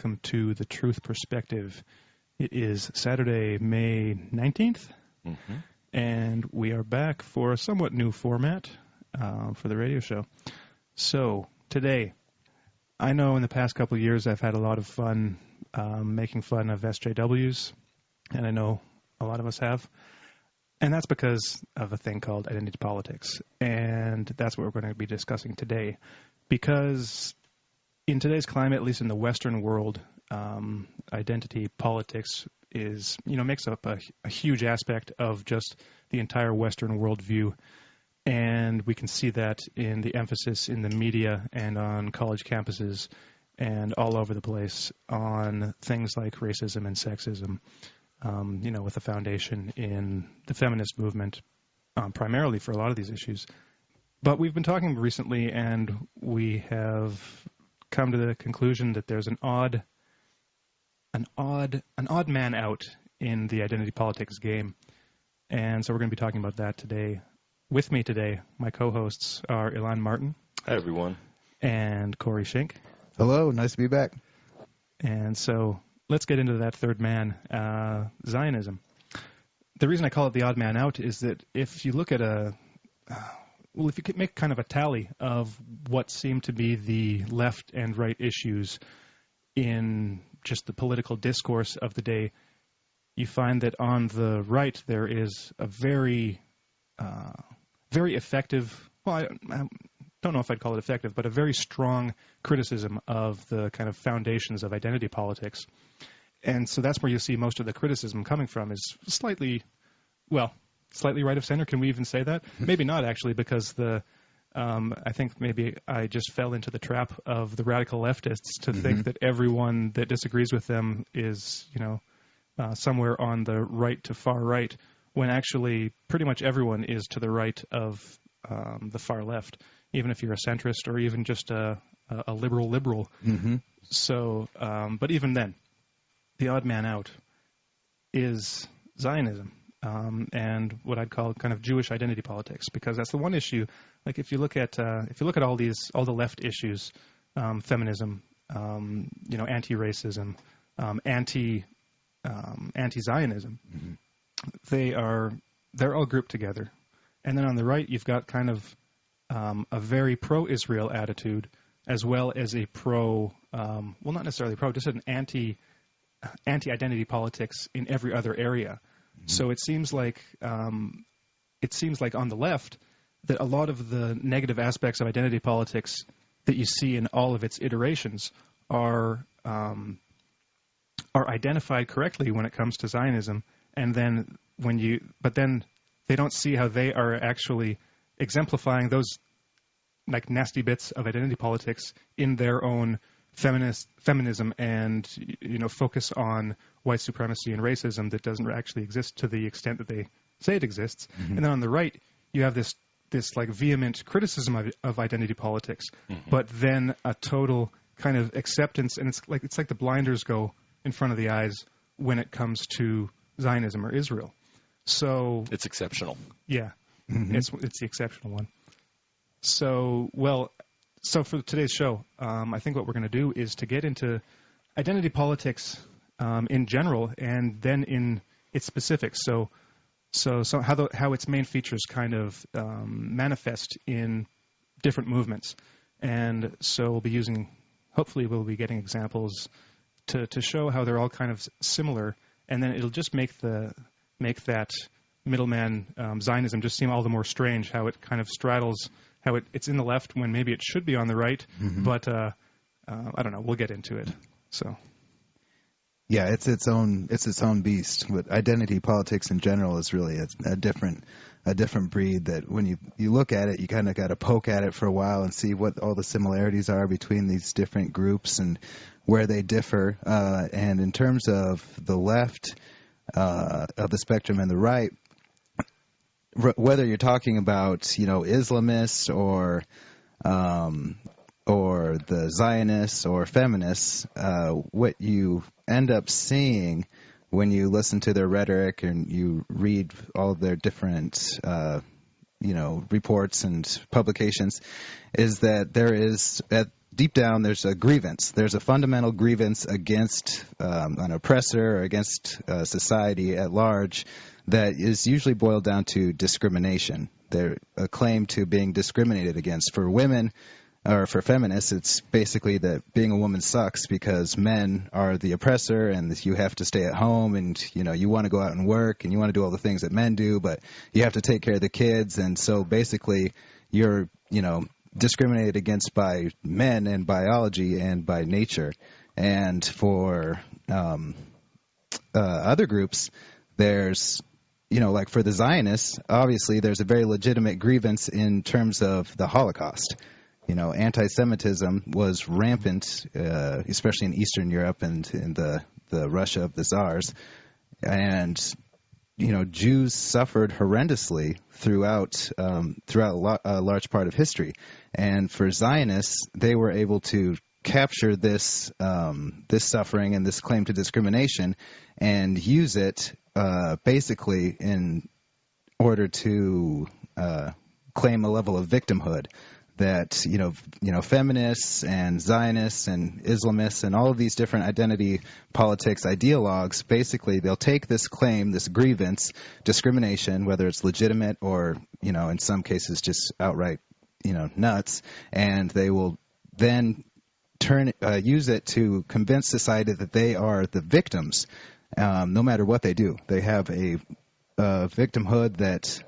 welcome to the Truth Perspective. It is Saturday, May 19th, Mm-hmm. and we are back for a somewhat new format uh, for the radio show. So, today, I know in the past couple of years I've had a lot of fun um, making fun of SJWs, and I know a lot of us have. And that's because of a thing called identity politics. And that's what we're going to be discussing today. Because in today's climate, at least in the Western world, um, identity politics is, you know, makes up a, a huge aspect of just the entire Western worldview. And we can see that in the emphasis in the media and on college campuses and all over the place on things like racism and sexism um, you know, with a foundation in the feminist movement, um, primarily for a lot of these issues. But we've been talking recently, and we have come to the conclusion that there's an odd, an odd, an odd man out in the identity politics game, and so we're going to be talking about that today. With me today, my co-hosts are Elan Martin Hi, everyone. and Corey Schink. Hello, nice to be back. And so let's get into that third man, uh, Zionism. The reason I call it the odd man out is that if you look at a, uh, well, if you could make kind of a tally of what seem to be the left and right issues in just the political discourse of the day, you find that on the right there is a very, uh, very effective. Well, I, I don't know if I'd call it effective, but a very strong criticism of the kind of foundations of identity politics. And so that's where you see most of the criticism coming from is slightly, well, slightly right of center. Can we even say that? Maybe not actually, because the um, I think maybe I just fell into the trap of the radical leftists to think that everyone that disagrees with them is, you know, uh, somewhere on the right to far right, when actually pretty much everyone is to the right of um, the far left, even if you're a centrist or even just a, a a liberal liberal. Mm-hmm. So, um, but even then, the odd man out is Zionism um, and what I'd call kind of Jewish identity politics, because that's the one issue. Like if you look at uh, if you look at all these all the left issues, um, feminism, um, you know, anti-racism, um, anti um, anti-Zionism, they are they're all grouped together. And then on the right, you've got kind of um, a very pro-Israel attitude, as well as a pro, um, well, not necessarily pro, just an anti anti-identity politics in every other area. So it seems like um, it seems like on the left that a lot of the negative aspects of identity politics that you see in all of its iterations are um, are identified correctly when it comes to Zionism, and then when you but then they don't see how they are actually exemplifying those like nasty bits of identity politics in their own feminist feminism and you know focus on white supremacy and racism that doesn't actually exist to the extent that they say it exists. Mm-hmm. And then on the right, you have this this like vehement criticism of, of identity politics, mm-hmm. but then a total kind of acceptance, and it's like it's like the blinders go in front of the eyes when it comes to Zionism or Israel. So It's exceptional. yeah, mm-hmm. it's it's the exceptional one. So well, so for today's show, um, I think what we're going to do is to get into identity politics um, in general, and then in its specifics. So so so how the, how its main features kind of um, manifest in different movements, and so we'll be using. Hopefully, we'll be getting examples to to show how they're all kind of similar, and then it'll just make the make that middleman um, Zionism just seem all the more strange. How it kind of straddles, how it, it's in the left when maybe it should be on the right. But uh, uh, I don't know. We'll get into it. So Yeah, it's its own it's its own beast. But identity politics in general is really a, a different a different breed. That when you you look at it, you kind of got to poke at it for a while and see what all the similarities are between these different groups and where they differ. Uh, and in terms of the left uh, of the spectrum and the right, whether you're talking about you know Islamists or um, or the Zionists or feminists, uh, what you end up seeing when you listen to their rhetoric and you read all their different uh, you know reports and publications is that there is at deep down there's a grievance. There's a fundamental grievance against um, an oppressor or against uh, society at large that is usually boiled down to discrimination. They're a claim to being discriminated against for women or for feminists, it's basically that being a woman sucks because men are the oppressor and you have to stay at home and you know you want to go out and work and you want to do all the things that men do, but you have to take care of the kids and so basically you're you know discriminated against by men and biology and by nature. And for um, uh, other groups, there's you know, like for the Zionists, obviously there's a very legitimate grievance in terms of the Holocaust you know, anti-Semitism was rampant, uh, especially in Eastern Europe and in the the Russia of the Czars, and you know, Jews suffered horrendously throughout um, throughout a, a large part of history, and for Zionists, they were able to capture this um, this suffering and this claim to discrimination and use it uh, basically in order to uh, claim a level of victimhood that you know you know feminists and Zionists and Islamists and all of these different identity politics ideologues basically they'll take this claim this grievance discrimination whether it's legitimate or you know in some cases just outright you know nuts and they will then turn uh, use it to convince society that they are the victims um, no matter what they do. They have a uh, victimhood that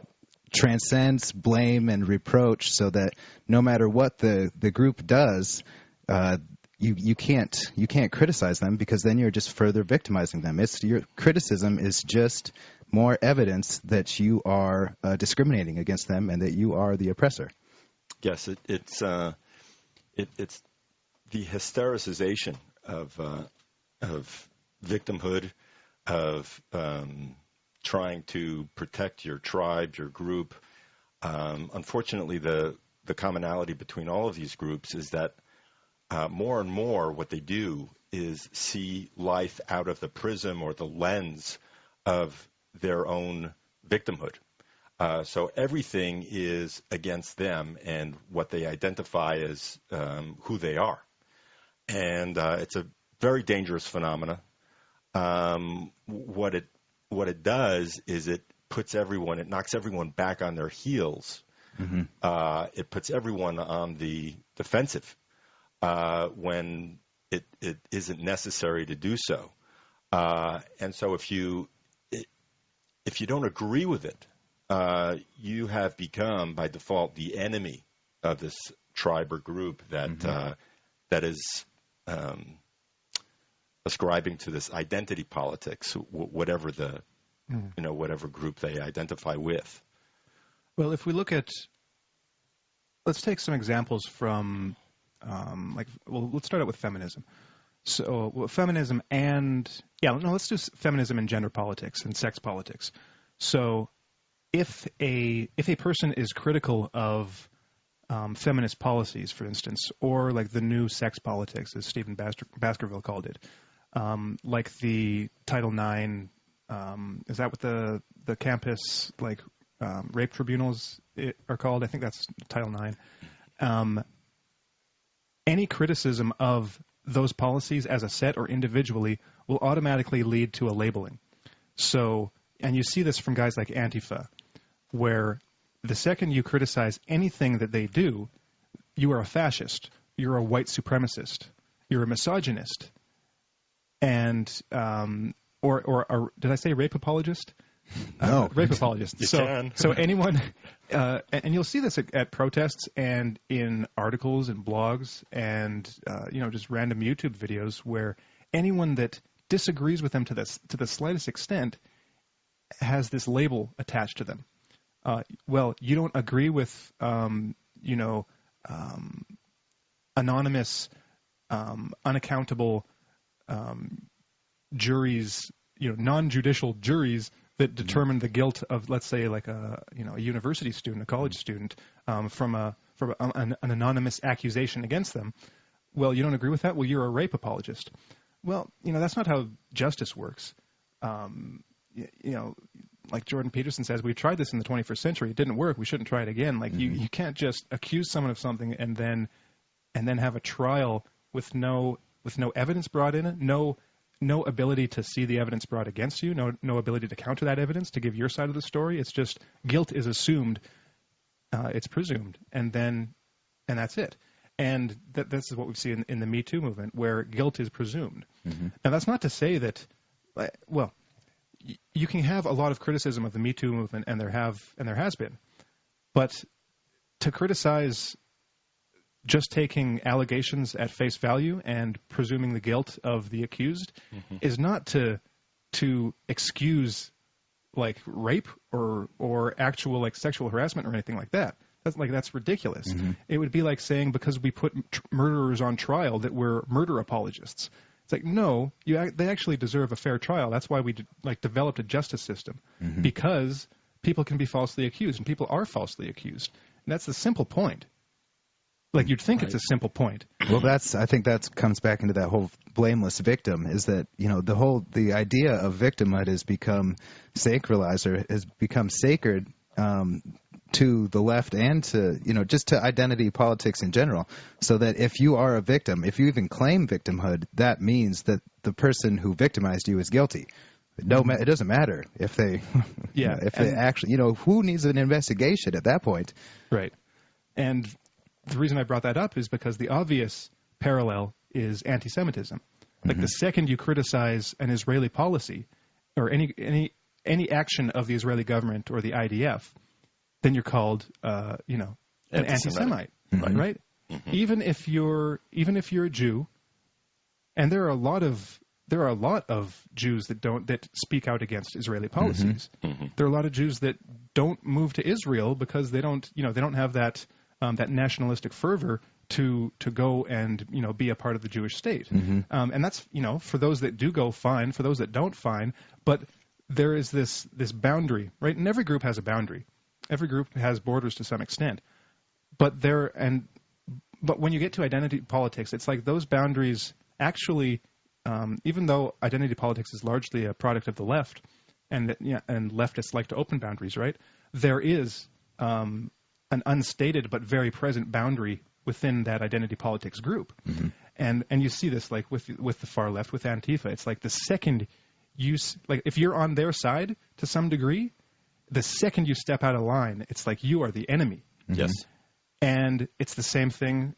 transcends blame and reproach so that no matter what the, the group does, uh, you, you can't you can't criticize them because then you're just further victimizing them. It's your criticism is just more evidence that you are uh, discriminating against them and that you are the oppressor. Yes, it, it's uh, it, it's the hystericization of uh, of victimhood, of um, trying to protect your tribe, your group. Um, unfortunately, the the commonality between all of these groups is that uh, more and more what they do is see life out of the prism or the lens of their own victimhood. Uh, so everything is against them and what they identify as um, who they are. And uh, it's a very dangerous phenomena. Um, what it what it does is it puts everyone, it knocks everyone back on their heels. Mm-hmm. Uh, it puts everyone on the defensive uh, when it, it isn't necessary to do so. Uh, and so if you it, if you don't agree with it, uh, you have become by default the enemy of this tribe or group that mm-hmm. Uh, that is um, ascribing to this identity politics, whatever the mm. you know whatever group they identify with. Well, if we look at, let's take some examples from, um, like, well, let's start out with feminism. So, well, feminism and yeah, no, let's do feminism and gender politics and sex politics. So, if a if a person is critical of um, feminist policies, for instance, or like the new sex politics, as Stephen Baskerville called it, um, like the Title IX. Um, is that what the the campus like um, rape tribunals are called? I think that's Title IX. Um, any criticism of those policies as a set or individually will automatically lead to a labeling. So, and you see this from guys like Antifa, where the second you criticize anything that they do, you are a fascist, you're a white supremacist, you're a misogynist, and um, or, or or did I say rape apologist? No, uh, rape apologist. You so can. so anyone, uh, and you'll see this at, at, protests and in articles and blogs and uh, you know just random YouTube videos where anyone that disagrees with them to the to the slightest extent has this label attached to them. Uh, well, you don't agree with um, you know um, anonymous, um, unaccountable um, juries, you know, non-judicial juries that mm-hmm. determine the guilt of, let's say, like a you know a university student, a college student, um, from a from a, an, an anonymous accusation against them. Well, you don't agree with that. Well, you're a rape apologist. Well, you know that's not how justice works. Um, you, you know, like Jordan Peterson says, we tried this in the 21st century. It didn't work. We shouldn't try it again. Like you, you can't just accuse someone of something and then and then have a trial with no with no evidence brought in no no ability to see the evidence brought against you, no no ability to counter that evidence to give your side of the story. It's just guilt is assumed, uh, it's presumed, and then and that's it. And that this is what we see in, in the Me Too movement, where guilt is presumed. Now that's not to say that, well, y- you can have a lot of criticism of the Me Too movement, and there have and there has been, but to criticize just taking allegations at face value and presuming the guilt of the accused mm-hmm. is not to to excuse like rape or or actual like sexual harassment or anything like that. That's like that's ridiculous. Mm-hmm. It would be like saying because we put tr- murderers on trial that we're murder apologists. It's like no, you they actually deserve a fair trial. That's why we d- like developed a justice system mm-hmm. because people can be falsely accused and people are falsely accused. And that's the simple point. Like you'd think it's a simple point. Well, that's I think that comes back into that whole blameless victim is that you know the whole the idea of victimhood has become sacralized or has become sacred um, to the left and to you know just to identity politics in general. So that if you are a victim, if you even claim victimhood, that means that the person who victimized you is guilty. No, ma- it doesn't matter if they, Yeah, if they actually, you know, who needs an investigation at that point? Right. And the reason I brought that up is because the obvious parallel is anti-Semitism. Like the mm-hmm. second you criticize an Israeli policy or any any any action of the Israeli government or the IDF, then you're called, uh, you know, an anti-Semite, mm-hmm. right? Mm-hmm. Even if you're even if you're a Jew, and there are a lot of there are a lot of Jews that don't that speak out against Israeli policies. There are a lot of Jews that don't move to Israel because they don't you know they don't have that um, that nationalistic fervor to to go and you know be a part of the Jewish state. Um, and that's you know for those that do go, fine. For those that don't, fine. But there is this this boundary, right? And every group has a boundary. Every group has borders to some extent. But there and but when you get to identity politics, it's like those boundaries actually, um, even though identity politics is largely a product of the left, and yeah, and leftists like to open boundaries, right? There is um, an unstated but very present boundary within that identity politics group, and and you see this like with with the far left with Antifa. It's like the second you like if you're on their side to some degree, the second you step out of line, it's like you are the enemy Yes. and it's the same thing,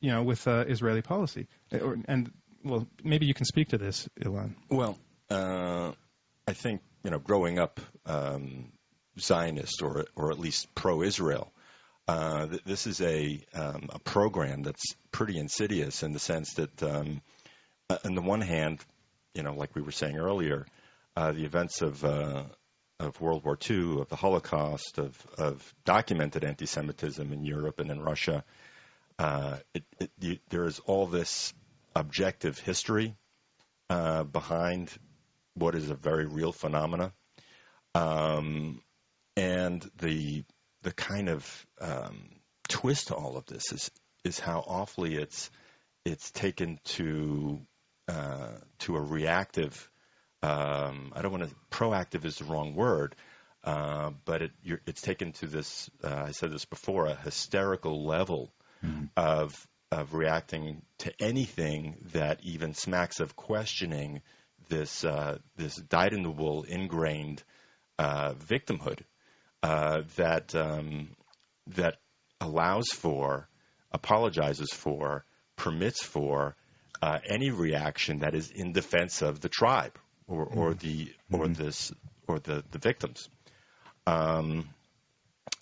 you know, with uh, Israeli policy. Or, and well, maybe you can speak to this, Elan. Well, uh, I think you know, growing up um, Zionist or or at least pro-Israel, uh, th- this is a um, a program that's pretty insidious in the sense that, um, uh, on the one hand, you know, like we were saying earlier, uh, the events of uh, of World War II, of the Holocaust, of of documented anti-Semitism in Europe and in Russia, uh, it, it, you, there is all this objective history behind what is a very real phenomena, um, and the the kind of um, twist to all of this is is how awfully it's it's taken to uh, to a reactive. Um, I don't want to. Proactive is the wrong word, uh, but it, you're, it's taken to this. Uh, I said this before, a hysterical level of of reacting to anything that even smacks of questioning this uh, this dyed in the wool ingrained uh, victimhood uh, that um, that allows for, apologizes for, permits for uh, any reaction that is in defense of the tribe or, or the or this or the the victims. Um,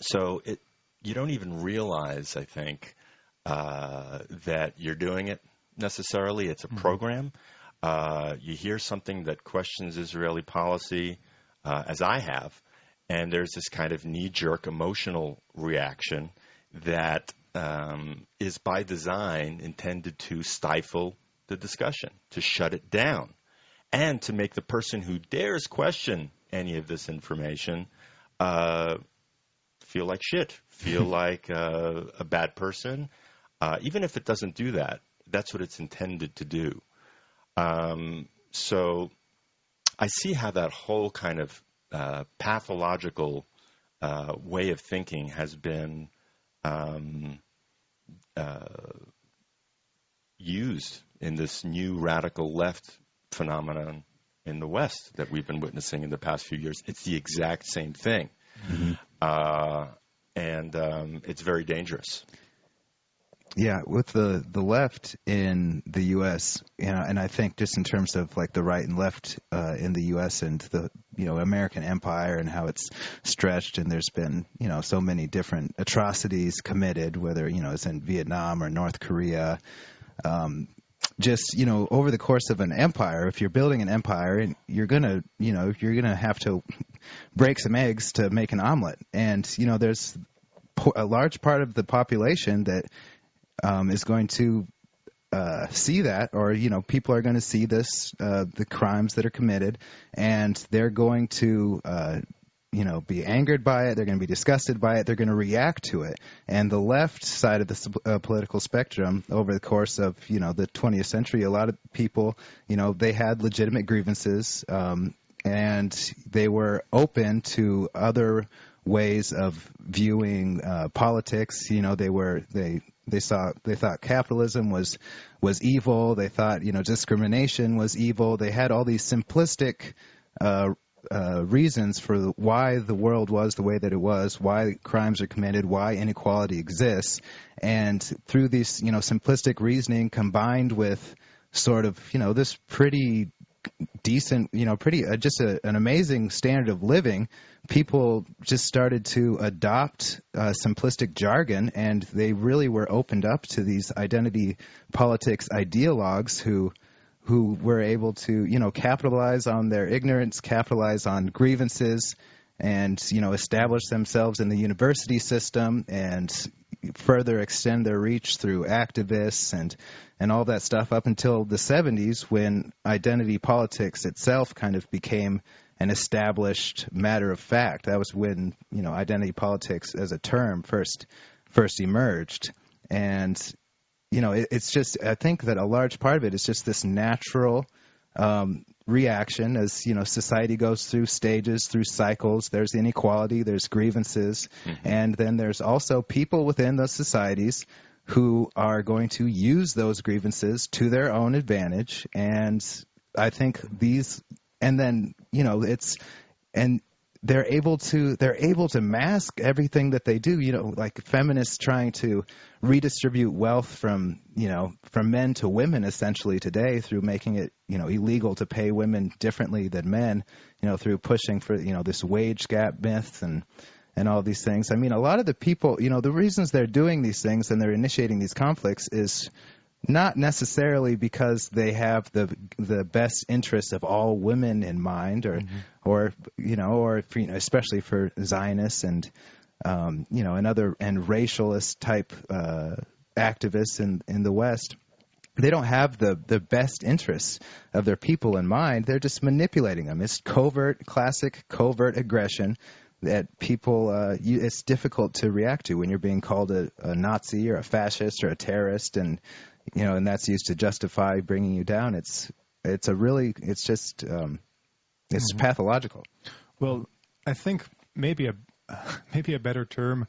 so it you don't even realize, I think, uh, that you're doing it necessarily. It's a program. Uh, you hear something that questions Israeli policy, uh, as I have, and there's this kind of knee-jerk emotional reaction that um, is by design intended to stifle the discussion, to shut it down, and to make the person who dares question any of this information uh, feel like shit, feel like uh, a bad person. Uh, even if it doesn't do that, that's what it's intended to do. Um, so I see how that whole kind of uh, pathological uh, way of thinking has been um, uh, used in this new radical left phenomenon in the West that we've been witnessing in the past few years. It's the exact same thing. Mm-hmm. Uh, and um, it's very dangerous. Yeah, with the the left in the U.S., you know, and I think just in terms of like the right and left uh, in the U.S. and the you know American empire and how it's stretched, and there's been you know so many different atrocities committed, whether you know it's in Vietnam or North Korea. Um, just you know over the course of an empire if you're building an empire and you're gonna you know you're gonna have to break some eggs to make an omelet and you know there's a large part of the population that um, is going to uh, see that, or you know, people are going to see this, uh, the crimes that are committed, and they're going to, uh, you know, be angered by it. They're going to be disgusted by it. They're going to react to it. And the left side of the uh, political spectrum, over the course of you know the 20th century, a lot of people, you know, they had legitimate grievances, um, and they were open to other ways of viewing uh, politics. You know, they were they they saw they thought capitalism was was evil. They thought you know discrimination was evil. They had all these simplistic uh, uh, reasons for why the world was the way that it was, why crimes are committed, why inequality exists, and through these you know simplistic reasoning combined with sort of you know this pretty decent, you know, pretty uh, just a, an amazing standard of living. People just started to adopt uh, simplistic jargon, and they really were opened up to these identity politics ideologues who who were able to, you know, capitalize on their ignorance, capitalize on grievances, and you know, establish themselves in the university system and further extend their reach through activists and and all that stuff up until the 70s when identity politics itself kind of became an established matter of fact. That was when you know identity politics as a term first first emerged, and you know it, it's just I think that a large part of it is just this natural um, reaction as you know society goes through stages through cycles there's inequality there's grievances mm-hmm. and then there's also people within those societies who are going to use those grievances to their own advantage and i think these and then you know it's and they're able to they're able to mask everything that they do you know like feminists trying to redistribute wealth from you know from men to women essentially today through making it you know illegal to pay women differently than men you know through pushing for you know this wage gap myth and and all these things. I mean a lot of the people you know the reasons they're doing these things and they're initiating these conflicts is not necessarily because they have the the best interests of all women in mind, or mm-hmm. or you know, or you know, especially for Zionists and um, you know, and other and racialist type uh, activists in in the West. They don't have the the best interests of their people in mind. They're just manipulating them. It's covert, classic covert aggression that people uh, you, it's difficult to react to when you're being called a, a Nazi or a fascist or a terrorist, and you know, and that's used to justify bringing you down. It's it's a really it's just um, it's mm-hmm. pathological. Well, I think maybe a maybe a better term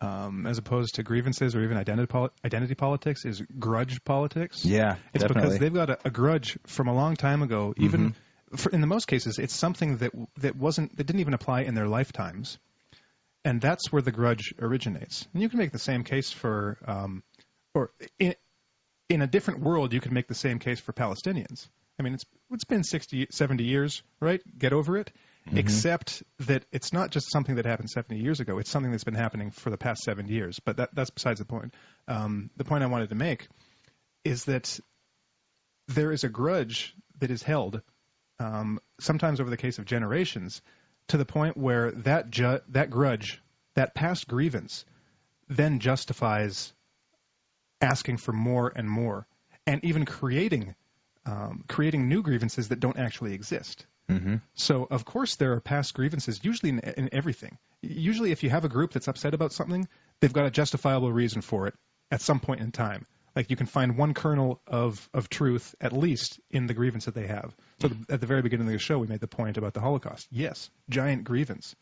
um, as opposed to grievances or even identity poli- identity politics is grudge politics. Yeah, it's definitely. because they've got a, a, grudge from a long time ago. Even mm-hmm. for, in the most cases, it's something that that wasn't that didn't even apply in their lifetimes, and that's where the grudge originates. And you can make the same case for, um, or in, in a different world, you could make the same case for Palestinians. I mean, it's it's been 60, 70 years, right? Get over it. Mm-hmm. Except that it's not just something that happened 70 years ago. It's something that's been happening for the past seven years. But that, that's besides the point. Um, the point I wanted to make is that there is a grudge that is held, um, sometimes over the case of generations, to the point where that ju- that grudge, that past grievance, then justifies asking for more and more, and even creating um, creating new grievances that don't actually exist. Mm-hmm. So, of course, there are past grievances, usually in, in, everything. Usually, if you have a group that's upset about something, they've got a justifiable reason for it at some point in time. Like you can find one kernel of, of truth at least in the grievance that they have. So the, at the very beginning of the show, we made the point about the Holocaust. Yes, giant grievance.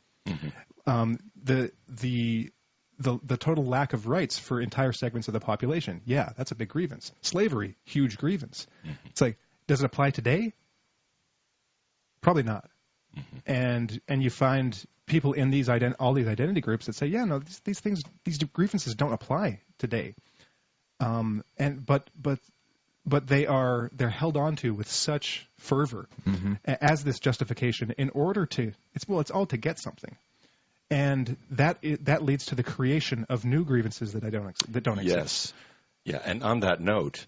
Um, the the the the total lack of rights for entire segments of the population. Yeah, that's a big grievance. Slavery, huge grievance. Mm-hmm. It's like, does it apply today? Probably not. Mm-hmm. And and you find people in these ident- all these identity groups that say, yeah, no, these, these things, these grievances don't apply today. Um, and but but but they are they're held onto with such fervor mm-hmm. a- as this justification in order to it's well it's all to get something and that that leads to the creation of new grievances that I don't that don't exist. Yes. Yeah, and on that note,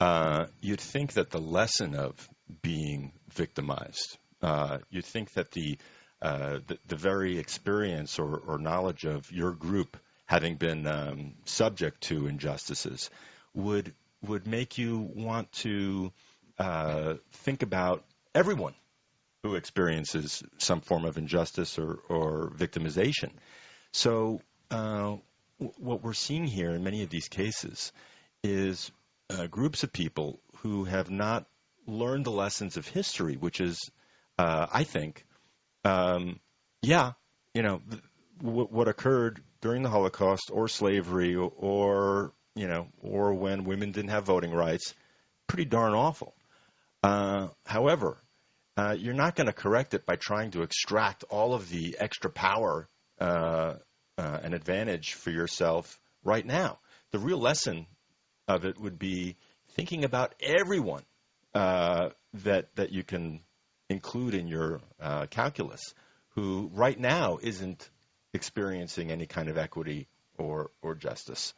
uh, you'd think that the lesson of being victimized, uh, you'd think that the, uh, the the very experience or, or knowledge of your group having been um, subject to injustices would would make you want to uh, think about everyone who experiences some form of injustice or, or victimization. So, uh, w- what we're seeing here in many of these cases is uh, groups of people who have not learned the lessons of history, which is, uh, I think, um, yeah, you know, th- w- what occurred during the Holocaust or slavery or, or, you know, or when women didn't have voting rights, pretty darn awful. Uh, however, uh, you're not going to correct it by trying to extract all of the extra power uh, uh, and advantage for yourself right now. The real lesson of it would be thinking about everyone uh, that that you can include in your uh, calculus, who right now isn't experiencing any kind of equity or or justice.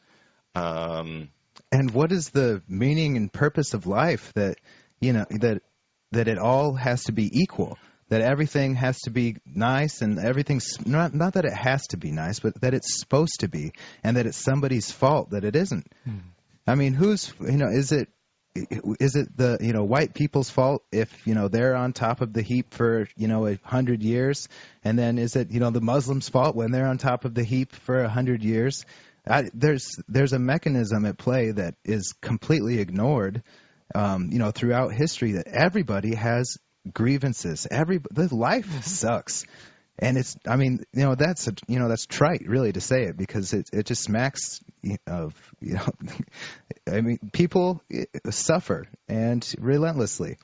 Um, and what is the meaning and purpose of life that you know that that it all has to be equal that everything has to be nice and everything's not not that it has to be nice but that it's supposed to be and that it's somebody's fault that it isn't. Hmm. I mean who's you know is it is it the you know white people's fault if you know they're on top of the heap for you know a hundred years? And then is it you know the muslims fault when they're on top of the heap for a hundred years? I, there's there's a mechanism at play that is completely ignored, um, you know, throughout history that everybody has grievances. Every the life sucks, and it's I mean you know that's a, you know that's trite really to say it because it it just smacks of you know I mean people suffer and relentlessly,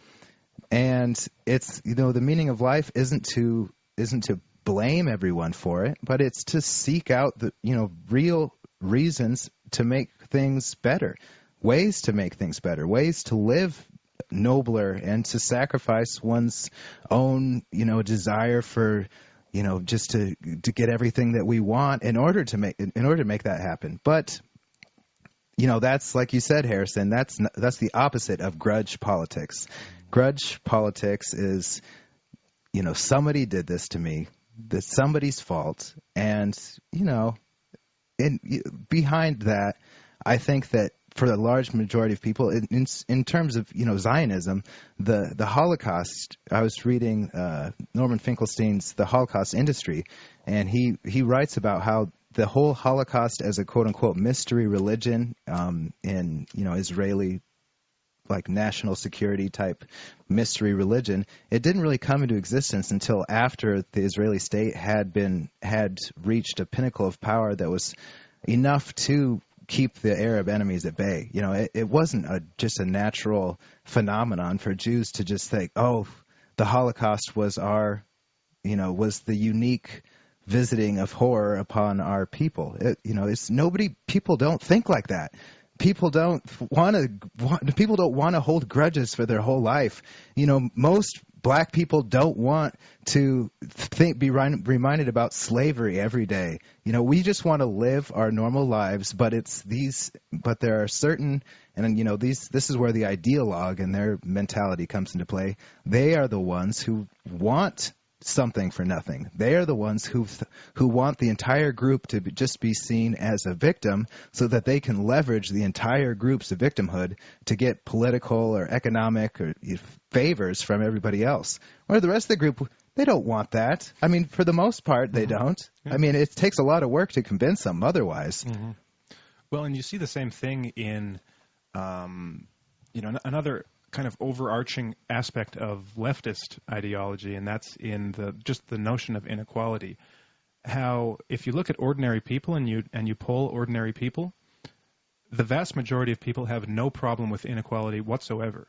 and it's you know the meaning of life isn't to isn't to blame everyone for it, but it's to seek out the you know real reasons to make things better, ways to make things better, ways to live nobler and to sacrifice one's own, you know, desire for, you know, just to to get everything that we want in order to make in order to make that happen. But you know, that's like you said, Harrison. That's that's the opposite of grudge politics. Grudge politics is, you know, somebody did this to me. That's somebody's fault, and you know, in behind that, I think that for the large majority of people, in, in, in terms of you know Zionism, the the Holocaust. I was reading uh, Norman Finkelstein's The Holocaust Industry, and he he writes about how the whole Holocaust as a quote unquote mystery religion um, in you know Israeli like national security type mystery religion it didn't really come into existence until after the Israeli state had been had reached a pinnacle of power that was enough to keep the Arab enemies at bay. You know, it, it wasn't a, just a natural phenomenon for Jews to just think, "Oh, the Holocaust was our, you know, was the unique visiting of horror upon our people." It, you know, it's nobody. People don't think like that. People don't want to. People don't want to hold grudges for their whole life. You know, most black people don't want to think be reminded about slavery every day. You know, we just want to live our normal lives, but it's these but there are certain and you know these this is where the ideologue and their mentality comes into play. They are the ones who want something for nothing. They are the ones who who want the entire group to be, just be seen as a victim, so that they can leverage the entire group's victimhood to get political or economic or favors from everybody else. Or the rest of the group, they don't want that. I mean, for the most part, they Mm-hmm. don't. I mean, it takes a lot of work to convince them otherwise. Well, and you see the same thing in um, you know, another kind of overarching aspect of leftist ideology, and that's in the just the notion of inequality. How if you look at ordinary people and you and you poll ordinary people, the vast majority of people have no problem with inequality whatsoever.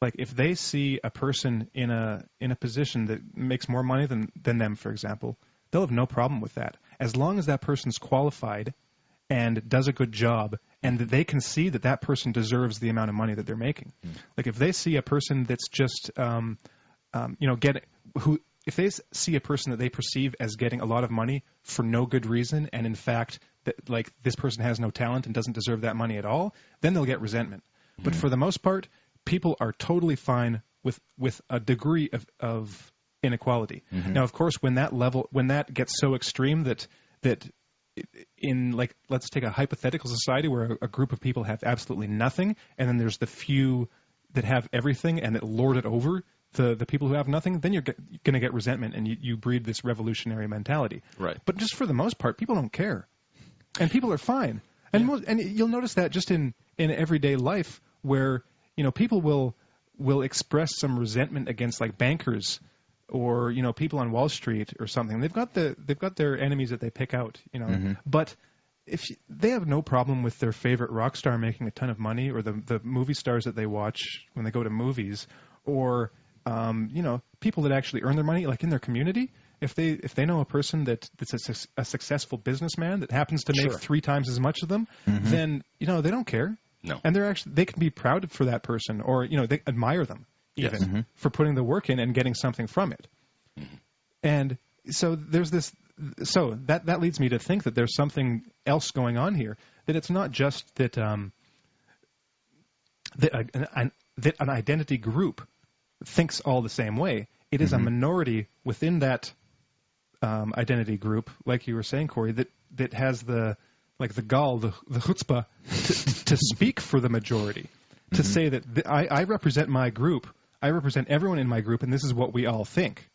Like if they see a person in a in a position that makes more money than than them, for example, they'll have no problem with that as long as that person's qualified and does a good job and that they can see that that person deserves the amount of money that they're making. Like if they see a person that's just um, um, you know get who if they see a person that they perceive as getting a lot of money for no good reason and in fact that like this person has no talent and doesn't deserve that money at all, then they'll get resentment. But for the most part, people are totally fine with with a degree of of inequality. Now, of course, when that level when that gets so extreme that that in like let's take a hypothetical society where a, group of people have absolutely nothing and then there's the few that have everything and that lord it over the the people who have nothing then you're going to get resentment and you, you breed this revolutionary mentality. Right. but just for the most part people don't care. And people are fine. And mo- and you'll notice that just in in everyday life where you know people will will express some resentment against like bankers or you know people on Wall Street or something. They've got the they've got their enemies that they pick out, you know. But if you, they have no problem with their favorite rock star making a ton of money, or the the movie stars that they watch when they go to movies, or um, you know people that actually earn their money, like in their community. If they if they know a person that that's a, suc- a successful businessman that happens to make Sure. three times as much of them, then you know they don't care. No. and they're actually they can be proud for that person, or you know they admire them even Yes. for putting the work in and getting something from it. And so there's this. So that that leads me to think that there's something else going on here. That it's not just that um, that, a, an, an, that an identity group thinks all the same way. It is a minority within that um, identity group, like you were saying, Corey, that that has the like the gall, the the chutzpah to, to speak for the majority, to say that th- I, I represent my group, I represent everyone in my group, and this is what we all think,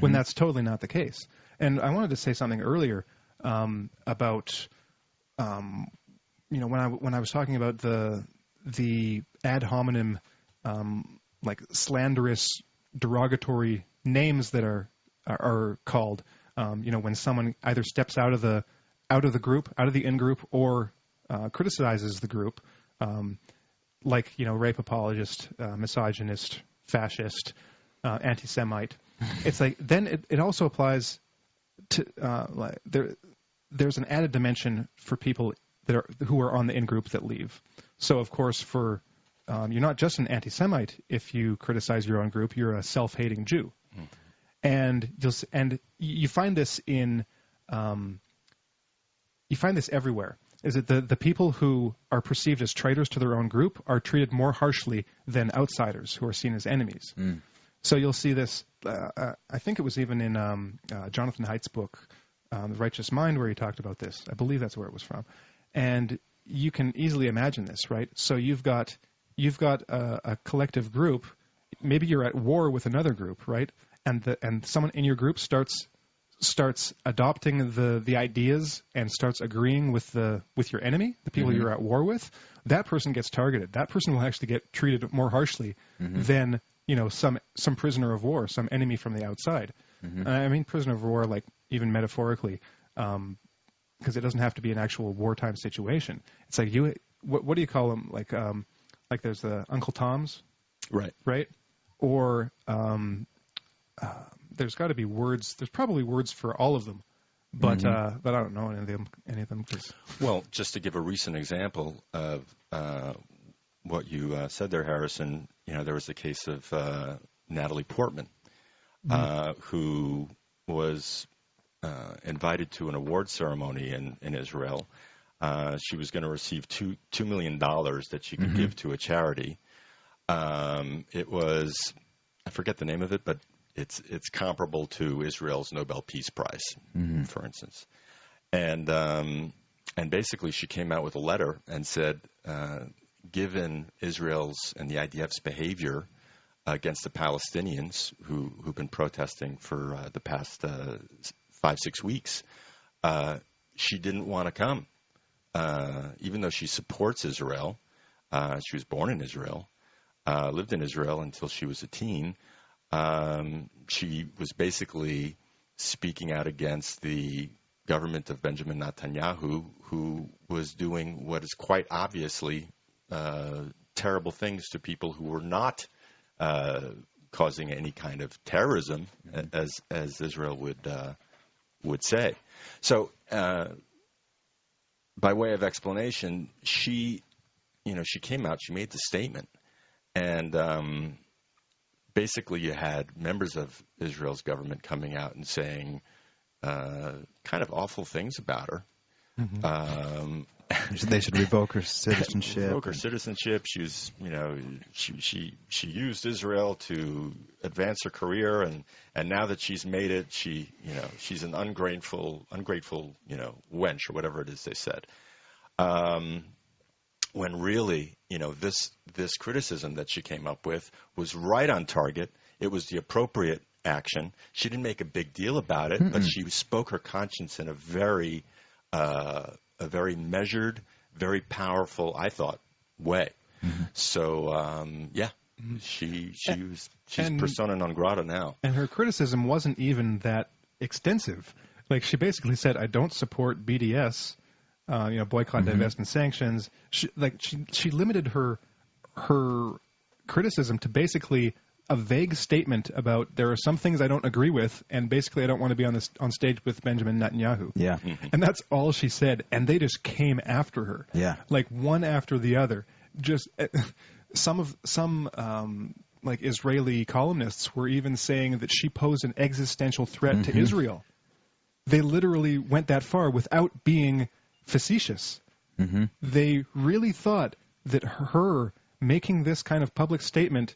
when that's totally not the case. And I wanted to say something earlier um, about, um, you know, when I when I was talking about the the ad hominem, um, like slanderous, derogatory names that are are, are called. Um, you know, when someone either steps out of the out of the group, out of the in group, or uh, criticizes the group, um, like you know, rape apologist, uh, misogynist, fascist, uh, anti-Semite. it's like then it, it also applies to uh, like there. There's an added dimension for people that are who are on the in group that leave. So of course, for um, you're not just an anti-Semite if you criticize your own group. You're a self-hating Jew, and you'll and you find this in um, you find this everywhere. Is that the the people who are perceived as traitors to their own group are treated more harshly than outsiders who are seen as enemies. So you'll see this. Uh, uh, I think it was even in um, uh, Jonathan Haidt's book, um, The Righteous Mind, where he talked about this. I believe that's where it was from. And you can easily imagine this, right? So you've got you've got a, a collective group. Maybe you're at war with another group, right? And the and someone in your group starts starts adopting the the ideas and starts agreeing with the with your enemy, the people you're at war with, that person gets targeted. That person will actually get treated more harshly than you know some some prisoner of war, some enemy from the outside. And I mean prisoner of war, like even metaphorically, because it doesn't have to be an actual wartime situation. It's like you, what, what do you call them? Like um, like there's the Uncle Toms, Right. right? Or um, uh, there's got to be words. There's probably words for all of them, but uh, but I don't know any of them. Any of them 'cause- Well, just to give a recent example of uh, what you uh, said there, Harrison, you know, there was the case of uh, Natalie Portman, uh, who was uh, invited to an award ceremony in, in Israel. Uh, she was going to receive two two million dollars that she could give to a charity. Um, it was I forget the name of it, but it's it's comparable to Israel's Nobel Peace Prize, for instance. And um, and basically, she came out with a letter and said, uh, given Israel's and the IDF's behavior against the Palestinians who who've been protesting for uh, the past uh, five six weeks, uh, she didn't want to come, uh, even though she supports Israel. Uh, she was born in Israel, uh, lived in Israel until she was a teen. Um, she was basically speaking out against the government of Benjamin Netanyahu, who was doing what is quite obviously uh, terrible things to people who were not uh, causing any kind of terrorism, mm-hmm. as as Israel would uh, would say. So, uh, by way of explanation, she, you know, she came out, she made the statement, and um, basically, you had members of Israel's government coming out and saying uh, kind of awful things about her. Mm-hmm. Um, they should revoke her citizenship. revoke her citizenship. She was, you know, she she she used Israel to advance her career, and and now that she's made it, she, you know, she's an ungrateful, ungrateful, you know, wench or whatever it is they said. Um, when really, you know, this this criticism that she came up with was right on target. It was the appropriate action. She didn't make a big deal about it, Mm-mm. but she spoke her conscience in a very uh, a very measured, very powerful, I thought, way. Mm-hmm. So um, yeah, mm-hmm. she she and, was she's and, persona non grata now. And her criticism wasn't even that extensive. Like she basically said, "I don't support BDS." Uh, you know, boycott, mm-hmm. divest, and sanctions. She, like she, she limited her her criticism to basically a vague statement about there are some things I don't agree with, and basically I don't want to be on this on stage with Benjamin Netanyahu. Yeah, and that's all she said, and they just came after her. Yeah, like one after the other. Just some of some um, like Israeli columnists were even saying that she posed an existential threat mm-hmm. to Israel. They literally went that far without being facetious. Mm-hmm. They really thought that her making this kind of public statement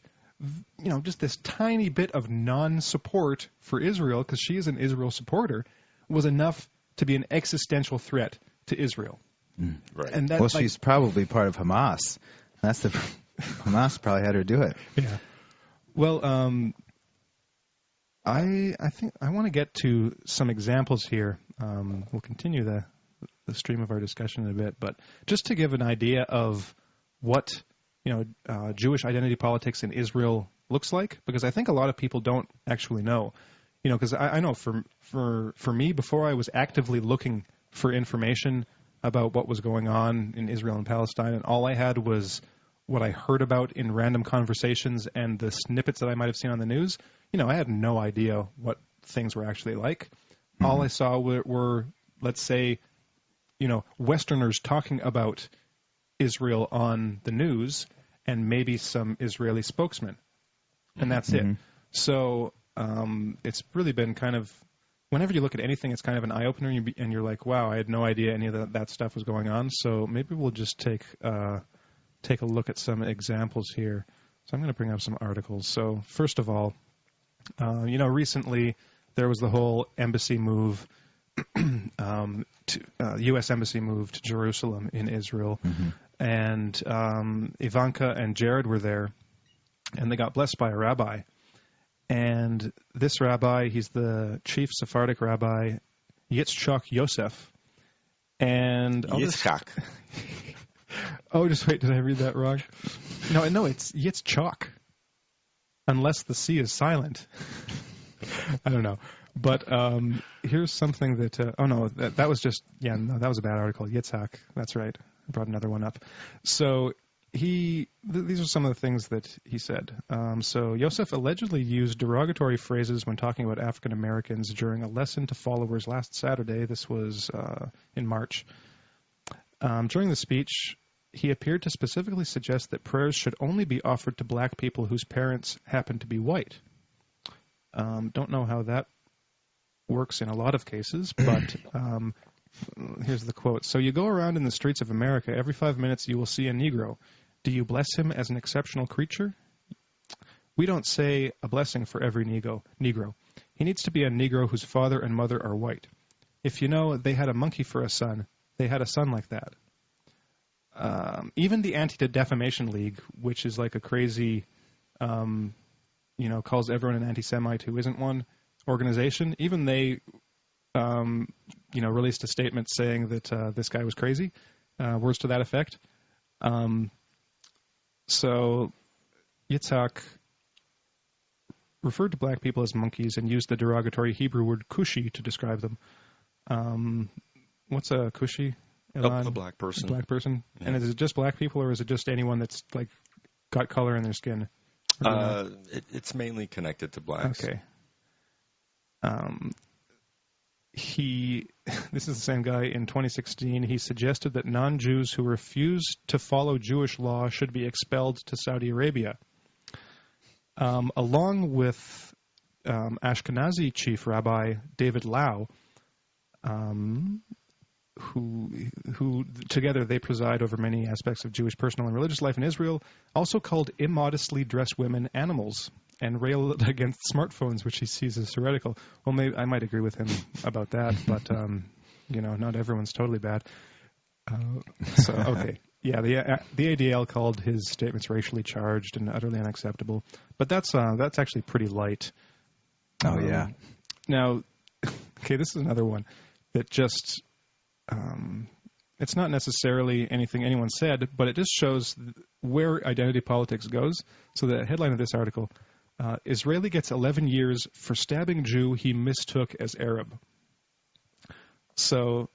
you know, just this tiny bit of non-support for Israel, because she is an Israel supporter, was enough to be an existential threat to Israel. Mm. Right. And that, well, like, she's probably part of Hamas. That's the Hamas probably had her do it. Yeah. Well, um, I I think I want to get to some examples here. Um, we'll continue the the stream of our discussion in a bit, but just to give an idea of what you know uh, Jewish identity politics in Israel looks like? Because I think a lot of people don't actually know. You know, because I, I know for for for me, before I was actively looking for information about what was going on in Israel and Palestine, and all I had was what I heard about in random conversations and the snippets that I might have seen on the news. You know, I had no idea what things were actually like. Mm-hmm. All I saw were, were, let's say, you know, Westerners talking about Israel on the news and maybe some Israeli spokesman, and that's mm-hmm. it. So um, it's really been kind of whenever you look at anything, it's kind of an eye opener, and, you are like, "Wow, I had no idea any of that, that stuff was going on." So maybe we'll just take uh, take a look at some examples here. So I'm going to bring up some articles. So first of all, uh, you know, recently there was the whole embassy move um, to, uh, U.S. embassy moved to Jerusalem in Israel, mm-hmm. and um, Ivanka and Jared were there, and they got blessed by a rabbi. And this rabbi, he's the chief Sephardic rabbi, Yitzchak Yosef. And Yitzchak. oh, just wait, did I read that wrong? No, no, it's Yitzchak. Unless the C is silent. I don't know. But um, here's something that uh, oh no that, that was just yeah no that was a bad article. Yitzhak that's right. I brought another one up. So he th- these are some of the things that he said. Um, so Yosef allegedly used derogatory phrases when talking about African Americans during a lesson to followers last Saturday. This was uh, in March. Um, during the speech he appeared to specifically suggest that prayers should only be offered to black people whose parents happen to be white. Um, don't know how that works in a lot of cases, but um, here's the quote. So you go around in the streets of America, every five minutes you will see a Negro. Do you bless him as an exceptional creature? We don't say a blessing for every Negro. Negro. He needs to be a Negro whose father and mother are white. If you know they had a monkey for a son, they had a son like that. Um, even the Anti-Defamation League, which is like a crazy, um, you know, calls everyone an anti-Semite who isn't one, organization, even they, um, you know, released a statement saying that uh, this guy was crazy, uh, words to that effect. Um, So Yitzhak referred to black people as monkeys and used the derogatory Hebrew word kushi to describe them. Um, what's a kushi? A, Elan? a black person. black person. Yeah. And is it just black people, or is it just anyone that's like got color in their skin? Or do you know? Uh, it, it's mainly connected to blacks. Okay. Um, he, this is the same guy in 2016. He suggested that non-Jews who refuse to follow Jewish law should be expelled to Saudi Arabia. Um, along with um, Ashkenazi chief rabbi David Lau, um, who who together they preside over many aspects of Jewish personal and religious life in Israel, also called immodestly dressed women animals and railed against smartphones, which he sees as heretical. Well, maybe I might agree with him about that, but um, you know, not everyone's totally bad. Uh, so okay, yeah, the uh, the ADL called his statements racially charged and utterly unacceptable, but that's uh, that's actually pretty light. Oh Um, yeah. Now, okay, this is another one that just um, it's not necessarily anything anyone said, but it just shows where identity politics goes. So the headline of this article: uh, Israeli gets 11 years for stabbing Jew he mistook as Arab. So,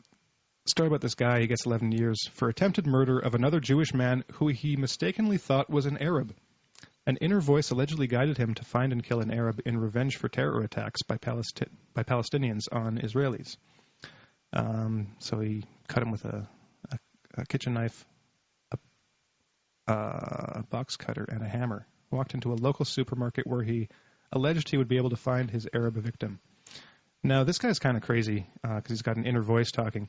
story about this guy: he gets 11 years for attempted murder of another Jewish man who he mistakenly thought was an Arab. An inner voice allegedly guided him to find and kill an Arab in revenge for terror attacks by, Palesti- by Palestinians on Israelis. Um, so he cut him with a, a, a kitchen knife, a, a box cutter, and a hammer. Walked into a local supermarket where he alleged he would be able to find his Arab victim. Now this guy's kind of crazy because he's got an inner voice talking,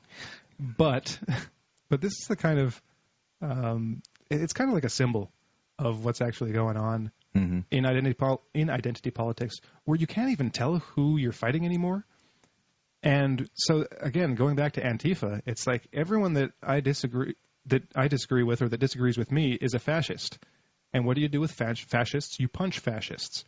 but but this is the kind of um, it's kind of like a symbol of what's actually going on hmm in identity pol- in identity politics where you can't even tell who you're fighting anymore. And so again, going back to Antifa, it's like everyone that I disagree that I disagree with or that disagrees with me is a fascist. And what do you do with fas- fascists? You punch fascists.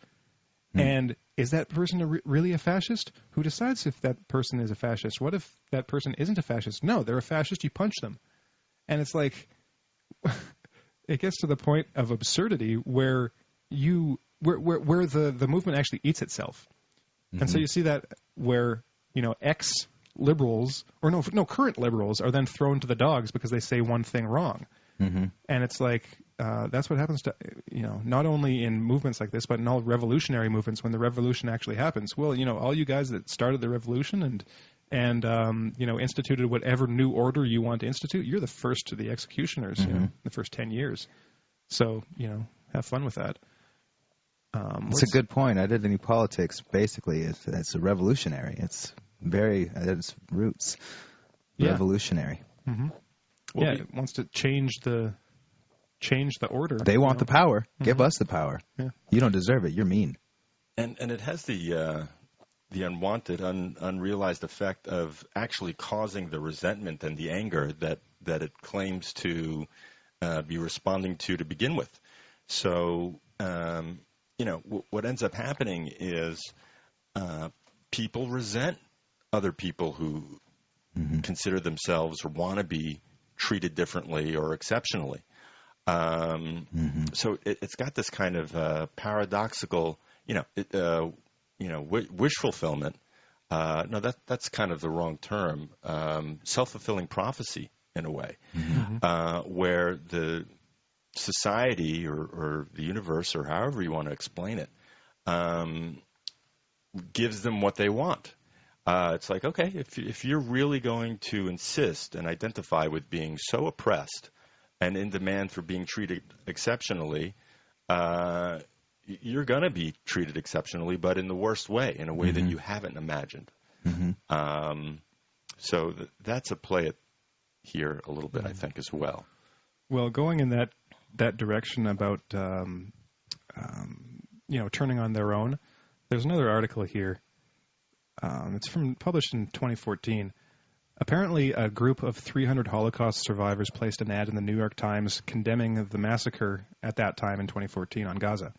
And is that person a re- really a fascist? Who decides if that person is a fascist? What if that person isn't a fascist? No, they're a fascist. You punch them. And it's like it gets to the point of absurdity where you where where, where the the movement actually eats itself, and so you see that where you know ex liberals or no no current liberals are then thrown to the dogs because they say one thing wrong, hmm and it's like uh, that's what happens to you know not only in movements like this but in all revolutionary movements when the revolution actually happens. Well, you know all you guys that started the revolution and and um, you know instituted whatever new order you want to institute, you're the first to the executioners. You know, the first ten years. So you know, have fun with that. Um, It's a good point. I did Identity politics basically is it's a revolutionary. It's very at its roots Yeah. revolutionary. hmm Well, yeah, we- it wants to change the change the order. They you want know? the power. Give us the power. Yeah. You don't deserve it. You're mean. and and it has the uh, the unwanted, un, unrealized effect of actually causing the resentment and the anger that that it claims to uh, be responding to to begin with. So um, you know w- what ends up happening is uh, people resent other people who consider themselves or want to be treated differently or exceptionally. Um, So it, it's got this kind of uh, paradoxical, you know, it, uh, you know, w- wish fulfillment. Uh, no, that that's kind of the wrong term. Um, self-fulfilling prophecy, in a way, uh, where the society or, or the universe or however you want to explain it um, gives them what they want. Uh, it's like, okay, if, if you're really going to insist and identify with being so oppressed and in demand for being treated exceptionally, uh, you're going to be treated exceptionally, but in the worst way, in a way that you haven't imagined. Um, so th- that's a play at here a little bit, I think, as well. Well, going in that that direction about um, um, you know turning on their own. There's another article here. Um, it's from published in 2014. Apparently, a group of 300 Holocaust survivors placed an ad in the New York Times condemning the massacre at that time in 2014 on Gaza.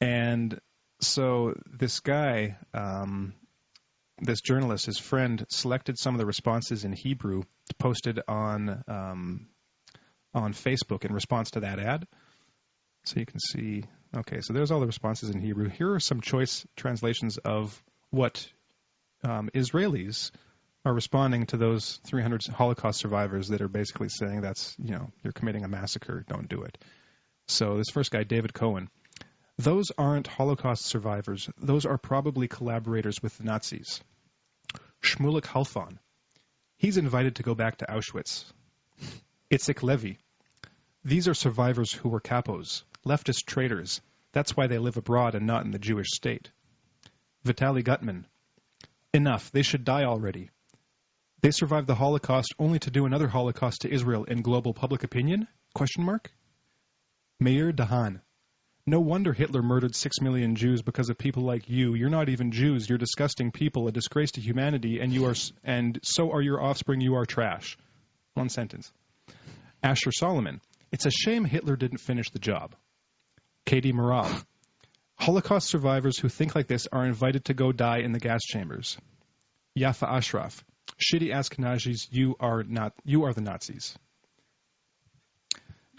And so this guy, um, this journalist, his friend, selected some of the responses in Hebrew posted on um, on Facebook in response to that ad. So you can see. Okay, so there's all the responses in Hebrew. Here are some choice translations of what um, Israelis are responding to those 300 Holocaust survivors that are basically saying that's you know you're committing a massacre, don't do it. So this first guy, David Cohen, those aren't Holocaust survivors. Those are probably collaborators with the Nazis. Shmulik Halfon, he's invited to go back to Auschwitz. Itzik Levy, these are survivors who were capos, leftist traitors. That's why they live abroad and not in the Jewish state. Vitaly Gutman, enough. They should die already. They survived the Holocaust only to do another Holocaust to Israel in global public opinion? Question mark. Meir Dahan. No wonder Hitler murdered six million Jews because of people like you. You're not even Jews. You're disgusting people, a disgrace to humanity, and you are, and so are your offspring. You are trash. One sentence. Asher Solomon. It's a shame Hitler didn't finish the job. Katie Morab. Holocaust survivors who think like this are invited to go die in the gas chambers. Yafa Ashraf. Shitty Ashkenazis, you are not. You are the Nazis.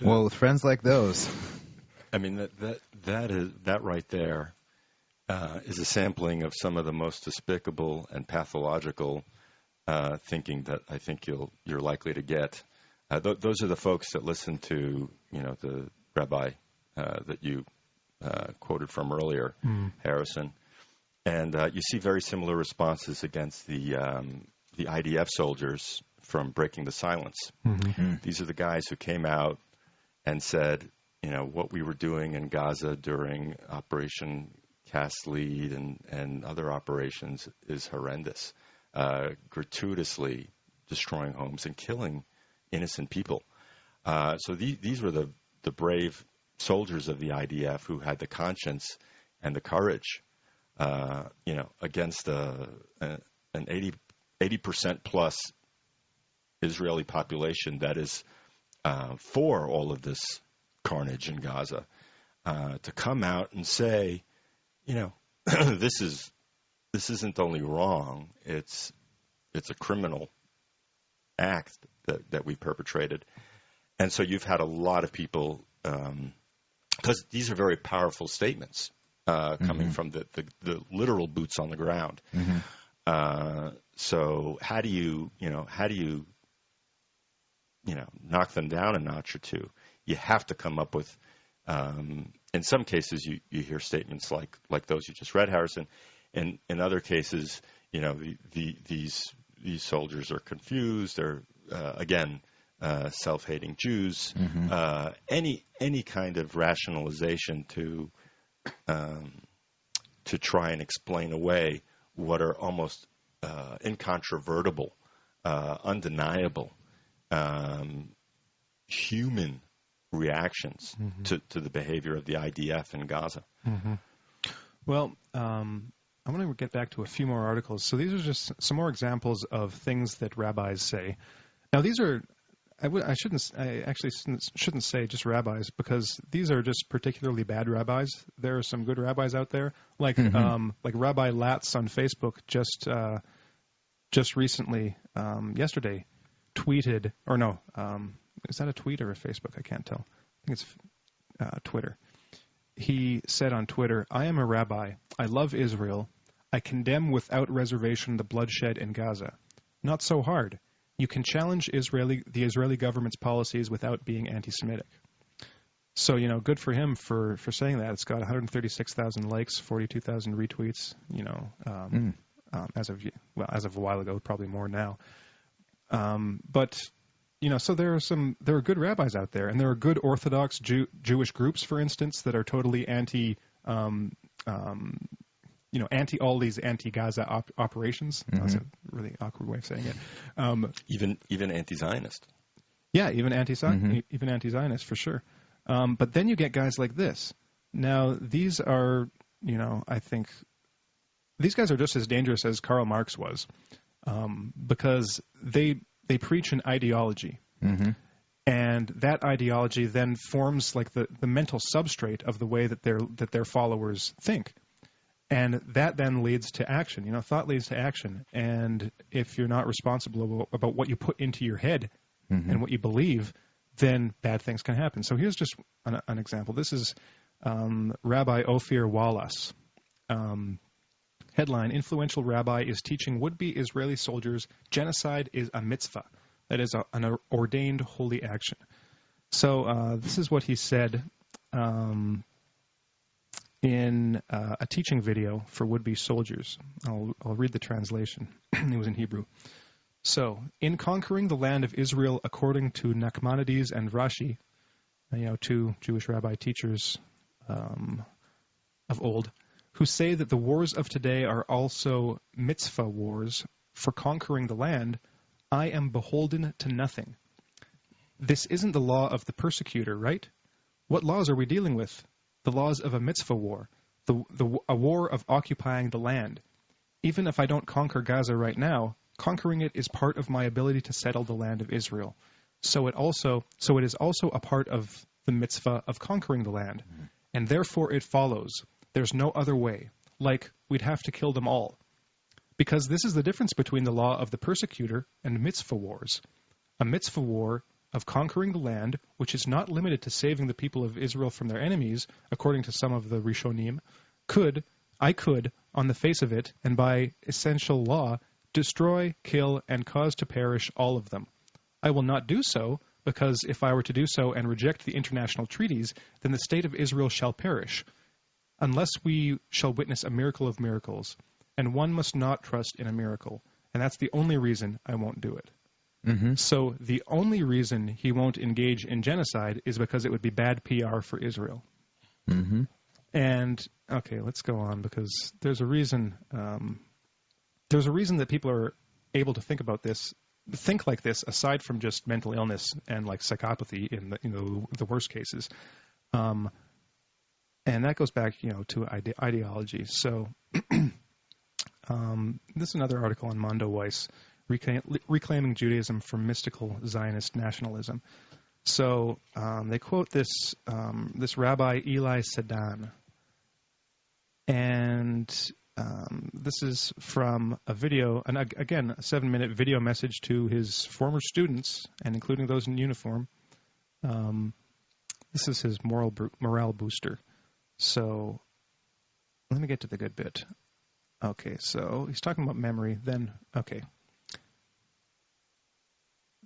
Well, with friends like those, I mean that that that is that right there uh, is a sampling of some of the most despicable and pathological uh, thinking that I think you'll you're likely to get. Uh, th- those are the folks that listen to you know the rabbi uh, that you uh, quoted from earlier, Harrison, and uh, you see very similar responses against the um, the IDF soldiers from breaking the silence. These are the guys who came out and said, you know, what we were doing in Gaza during Operation Cast Lead and, and other operations is horrendous. Uh, gratuitously destroying homes and killing innocent people. Uh, so the, these were the, the brave soldiers of the IDF who had the conscience and the courage, uh, you know, against a, a, an 80 percent plus Israeli population that is uh, for all of this carnage in Gaza, uh, to come out and say, you know, this is this isn't only wrong; it's it's a criminal act that that we perpetrated, and so you've had a lot of people because these are very powerful statements uh, coming from the, the the literal boots on the ground. Uh, so how do you you know how do you you know knock them down a notch or two? You have to come up with. Um, in some cases, you, you hear statements like like those you just read, Harrison. and in other cases, you know the, the these these soldiers are confused. They're uh, again uh, self-hating Jews. Uh, any any kind of rationalization to um, to try and explain away what are almost uh, incontrovertible, uh, undeniable um, human reactions to, to the behavior of the IDF in Gaza. Well, um, I want to get back to a few more articles. So these are just some more examples of things that rabbis say. Now these are. I w- I shouldn't. I actually shouldn't- shouldn't say just rabbis because these are just particularly bad rabbis. There are some good rabbis out there, like um, like Rabbi Latz on Facebook just uh, just recently, um, yesterday, tweeted or no, um, is that a tweet or a Facebook? I can't tell. I think it's uh, Twitter. He said on Twitter, "I am a rabbi. I love Israel. I condemn without reservation the bloodshed in Gaza. Not so hard. You can challenge Israeli the Israeli government's policies without being anti-Semitic." So you know, good for him for for saying that. It's got 136,000 likes, 42,000 retweets. You know, um, um, as of well, as of a while ago, probably more now. Um, but you know, so there are some there are good rabbis out there, and there are good Orthodox Jew, Jewish groups, for instance, that are totally anti. Um, um, you know, anti all these anti-Gaza op- operations. That's a really awkward way of saying it. Um, Even even anti-Zionist. yeah, even anti-Zionist, even anti-Zionist for sure. Um, but then you get guys like this. Now these are, you know, I think these guys are just as dangerous as Karl Marx was, um, because they they preach an ideology, and that ideology then forms like the, the mental substrate of the way that their that their followers think. And that then leads to action. You know, thought leads to action. And if you're not responsible about, what you put into your head and what you believe, then bad things can happen. So here's just an, an example. This is um, Rabbi Ophir Wallace. Um, headline Influential rabbi is teaching would be Israeli soldiers genocide is a mitzvah. That is a, an ordained holy action. So uh, this is what he said um, in uh, a teaching video for would be soldiers. I'll, I'll read the translation, it was in Hebrew. So, in conquering the land of Israel according to Nachmanides and Rashi, you know, two Jewish rabbi teachers um, of old, who say that the wars of today are also mitzvah wars for conquering the land, I am beholden to nothing. This isn't the law of the persecutor, right? What laws are we dealing with? The laws of a mitzvah war, the, the, a war of occupying the land. Even if I don't conquer Gaza right now, conquering it is part of my ability to settle the land of Israel. So it also so it is also a part of the mitzvah of conquering the land. Mm-hmm. And therefore it follows there's no other way. Like we'd have to kill them all. Because this is the difference between the law of the persecutor and mitzvah wars. A mitzvah war of conquering the land, which is not limited to saving the people of Israel from their enemies, according to some of the Rishonim, could, I could, on the face of it, and by essential law, destroy, kill, and cause to perish all of them. I will not do so, because if I were to do so and reject the international treaties, then the state of Israel shall perish, unless we shall witness a miracle of miracles. And one must not trust in a miracle. And that's the only reason I won't do it. Mm-hmm. So the only reason he won't engage in genocide is because it would be bad PR for Israel. Mm-hmm. And okay, let's go on because there's a reason um, there's a reason that people are able to think about this, think like this, aside from just mental illness and like psychopathy in the you know the worst cases, um, and that goes back you know to ide- ideology. So um, this is another article on Mondoweiss, reclaiming Judaism from mystical Zionist nationalism. So um, they quote this um, this Rabbi Eli Sadan, and um, this is from a video, and again, a seven minute video message to his former students, and including those in uniform. Um, this is his moral morale booster. So let me get to the good bit. Okay, so he's talking about memory. Then, okay.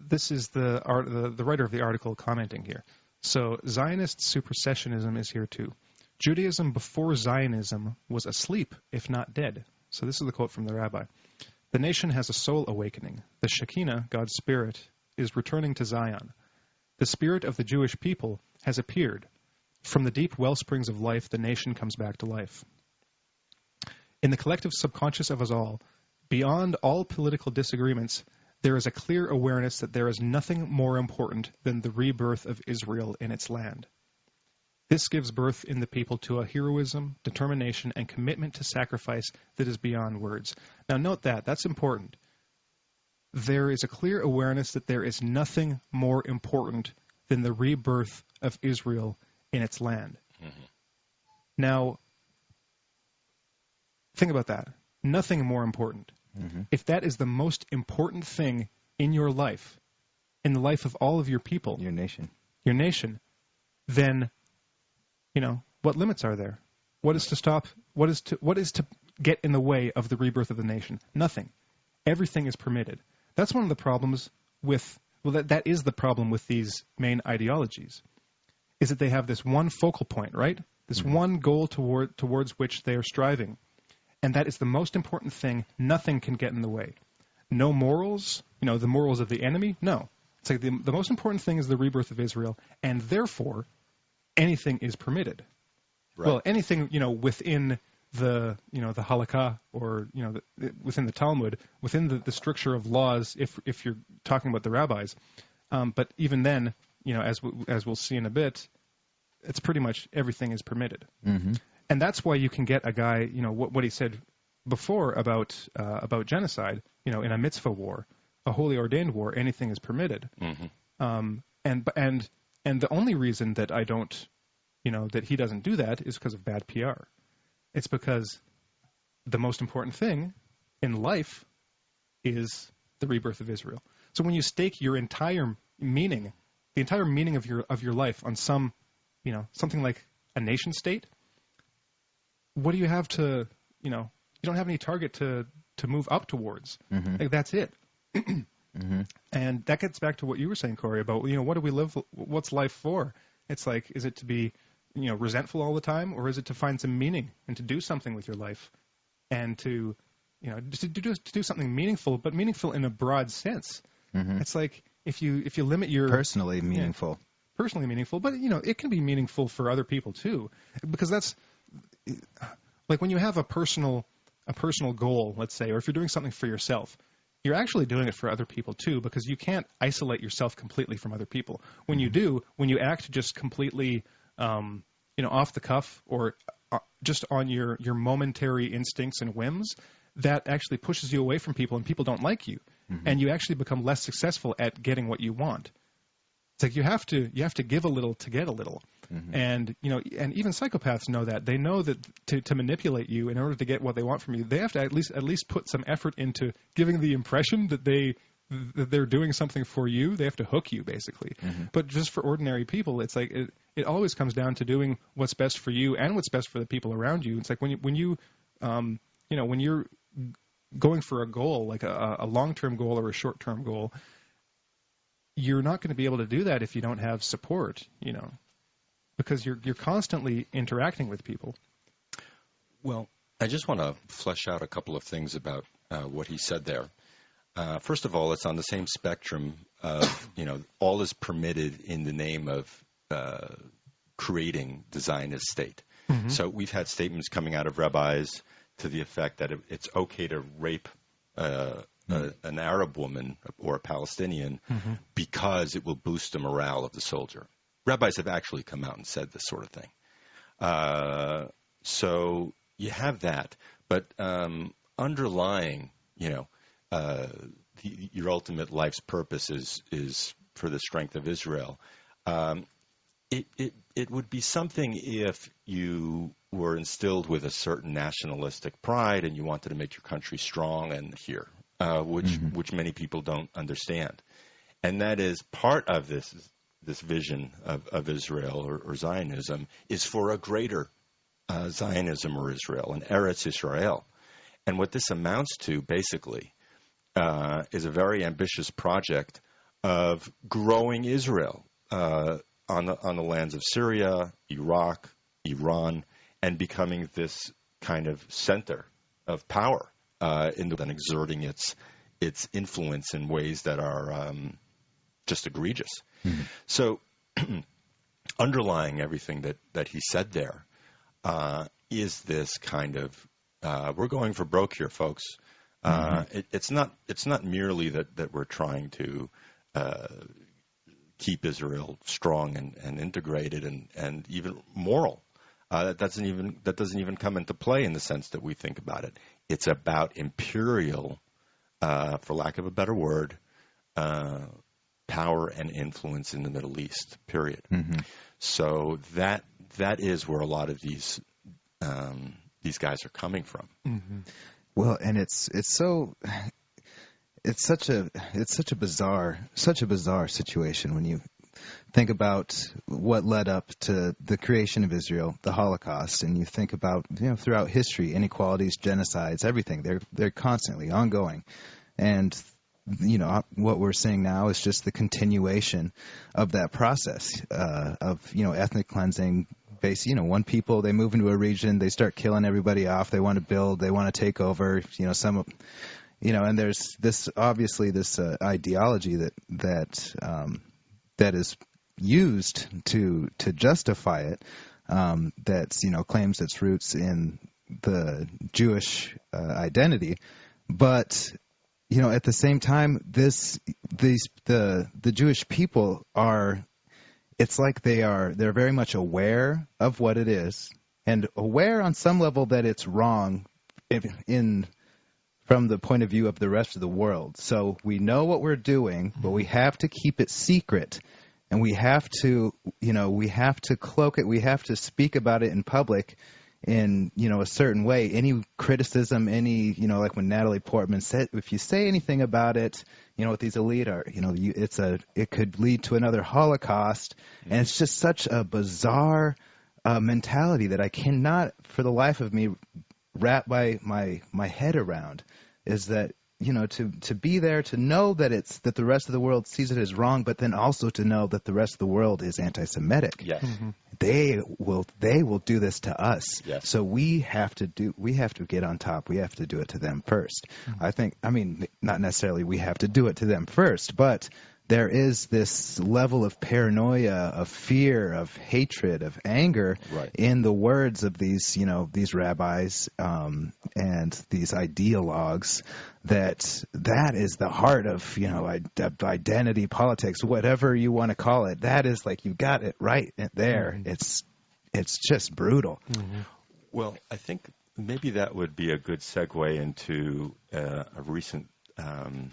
This is the, art, the, the writer of the article commenting here. So Zionist supersessionism is here too. Judaism before Zionism was asleep, if not dead. So this is the quote from the rabbi. The nation has a soul awakening. The Shekinah, God's Spirit, is returning to Zion. The spirit of the Jewish people has appeared. From the deep well springs of life, the nation comes back to life. In the collective subconscious of us all, beyond all political disagreements, there is a clear awareness that there is nothing more important than the rebirth of Israel in its land. This gives birth in the people to a heroism, determination, and commitment to sacrifice that is beyond words. Now, note that. That's important. There is a clear awareness that there is nothing more important than the rebirth of Israel in its land. Mm-hmm. Now, think about that. Nothing more important. Mm-hmm. If that is the most important thing in your life, in the life of all of your people, your nation, your nation, then you know, what limits are there? What is to stop? What is to what is to get in the way of the rebirth of the nation? Nothing. Everything is permitted. That's one of the problems with well, that that is the problem with these main ideologies, is that they have this one focal point, right? This mm-hmm. one goal toward towards which they are striving, and that is the most important thing. Nothing can get in the way. No morals, you know, the morals of the enemy. No, it's like the the most important thing is the rebirth of Israel, and therefore anything is permitted. Right. Well, anything you know within the you know the halakha or you know the, within the Talmud, within the, the structure of laws, if if you're talking about the rabbis. Um, but even then, you know, as as we'll see in a bit, it's pretty much everything is permitted, mm-hmm. And that's why you can get a guy, you know, what what he said before about uh, about genocide. You know, in a mitzvah war, a holy ordained war, anything is permitted. Mm-hmm. Um, and and and the only reason that I don't, you know, that he doesn't do that is because of bad PR. It's because the most important thing in life is the rebirth of Israel. So when you stake your entire meaning the entire meaning of your of your life on some, you know, something like a nation state, what do you have to, you know, you don't have any target to to move up towards. Mm-hmm. Like that's it. And that gets back to what you were saying, Corey, about you know what do we live? What's life for? It's like, is it to be, you know, resentful all the time, or is it to find some meaning and to do something with your life, and to, you know, to do to do something meaningful, but meaningful in a broad sense. It's like if you if you limit your Personally meaningful. personally meaningful, but you know it can be meaningful for other people too, because that's like when you have a personal a personal goal, let's say, or if you're doing something for yourself, you're actually doing it for other people too, because you can't isolate yourself completely from other people. When you do, when you act just completely, um, you know, off the cuff or uh, just on your your momentary instincts and whims, that actually pushes you away from people, and people don't like you, and you actually become less successful at getting what you want. It's like you have to you have to give a little to get a little, and you know, and even psychopaths know that. They know that to to manipulate you in order to get what they want from you, they have to at least at least put some effort into giving the impression that they that they're doing something for you. They have to hook you basically. But just for ordinary people, it's like it it always comes down to doing what's best for you and what's best for the people around you. It's like when you when you um, you know when you're going for a goal like a, a long term goal or a short term goal you're not going to be able to do that if you don't have support, you know, because you're you're constantly interacting with people. Well, I just want to flesh out a couple of things about uh, what he said there. Uh, first of all, it's on the same spectrum of you know all is permitted in the name of uh, creating the Zionist state. So we've had statements coming out of rabbis to the effect that it, it's okay to rape uh, a, an Arab woman or a Palestinian because it will boost the morale of the soldier. Rabbis have actually come out and said this sort of thing. Uh, so you have that, but um, underlying, you know, uh, the, your ultimate life's purpose is is for the strength of Israel. Um, it, it it would be something if you were instilled with a certain nationalistic pride and you wanted to make your country strong and here, uh, which which many people don't understand, and that is part of this this vision of, of Israel or, or Zionism is for a greater uh, Zionism or Israel, an Eretz Israel, and what this amounts to basically uh, is a very ambitious project of growing Israel uh, on the on the lands of Syria, Iraq, Iran, and becoming this kind of center of power uh, in the, and exerting its its influence in ways that are um, just egregious. So, underlying everything that that he said there uh, is this kind of uh, we're going for broke here, folks. Uh, it, it's not it's not merely that that we're trying to uh, keep Israel strong and, and integrated and, and even moral. Uh, that doesn't even that doesn't even come into play in the sense that we think about it. It's about imperial, uh, for lack of a better word, uh, power and influence in the Middle East. Period. So that that is where a lot of these um, these guys are coming from. Well, and it's it's so it's such a it's such a bizarre such a bizarre situation when you think about what led up to the creation of Israel, the Holocaust, and you think about you know throughout history, inequalities, genocides, everything. They're they're constantly ongoing, and you know what we're seeing now is just the continuation of that process uh, of you know ethnic cleansing. Base, you know, one people they move into a region, they start killing everybody off. They want to build, they want to take over. You know, some you know, and there's this obviously this uh, ideology that that um, that is used to to justify it. Um, that's you know claims its roots in the Jewish uh, identity, but you know at the same time this these the the Jewish people are it's like they are they're very much aware of what it is and aware on some level that it's wrong if, in from the point of view of the rest of the world. So we know what we're doing, but we mm-hmm. have to keep it secret. And we have to, you know, we have to cloak it. We have to speak about it in public in you know a certain way. Any criticism, any you know like when Natalie Portman said, if you say anything about it, you know, with these elite are, you know, you, it's a it could lead to another Holocaust, mm-hmm. and it's just such a bizarre uh, mentality that I cannot, for the life of me, wrap my my my head around. Is that you know to to be there to know that it's that the rest of the world sees it as wrong but then also to know that the rest of the world is anti-semitic yes mm-hmm. they will they will do this to us yes. so we have to do we have to get on top we have to do it to them 1st mm-hmm. i think i mean not necessarily we have to do it to them first but there is this level of paranoia, of fear, of hatred, of anger right. in the words of these, you know, these rabbis um, and these ideologues. That that is the heart of you know identity politics, whatever you want to call it. That is like you got it right there. Mm-hmm. It's it's just brutal. Mm-hmm. Well, I think maybe that would be a good segue into uh, a recent. Um,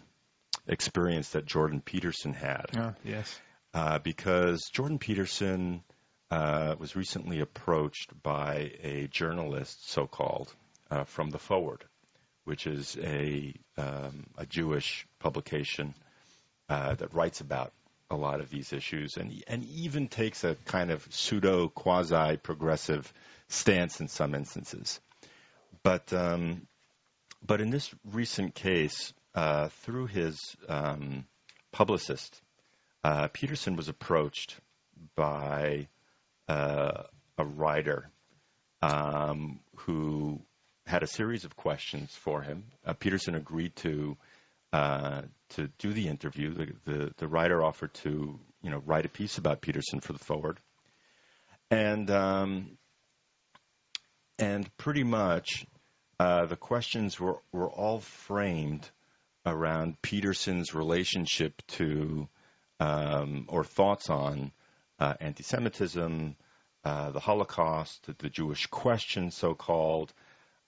experience that Jordan Peterson had. Oh, yes. Uh, because Jordan Peterson uh, was recently approached by a journalist, so called, uh, from The Forward, which is a, um, a Jewish publication uh, that writes about a lot of these issues and, and even takes a kind of pseudo quasi progressive stance in some instances. But, um, but in this recent case, uh, through his um, publicist, uh, Peterson was approached by uh, a writer um, who had a series of questions for him. Uh, Peterson agreed to uh, to do the interview. The, the, the writer offered to you know write a piece about Peterson for the Forward, and um, and pretty much uh, the questions were were all framed around Peterson's relationship to um, or thoughts on uh, anti-Semitism, uh, the Holocaust, the Jewish question, so-called.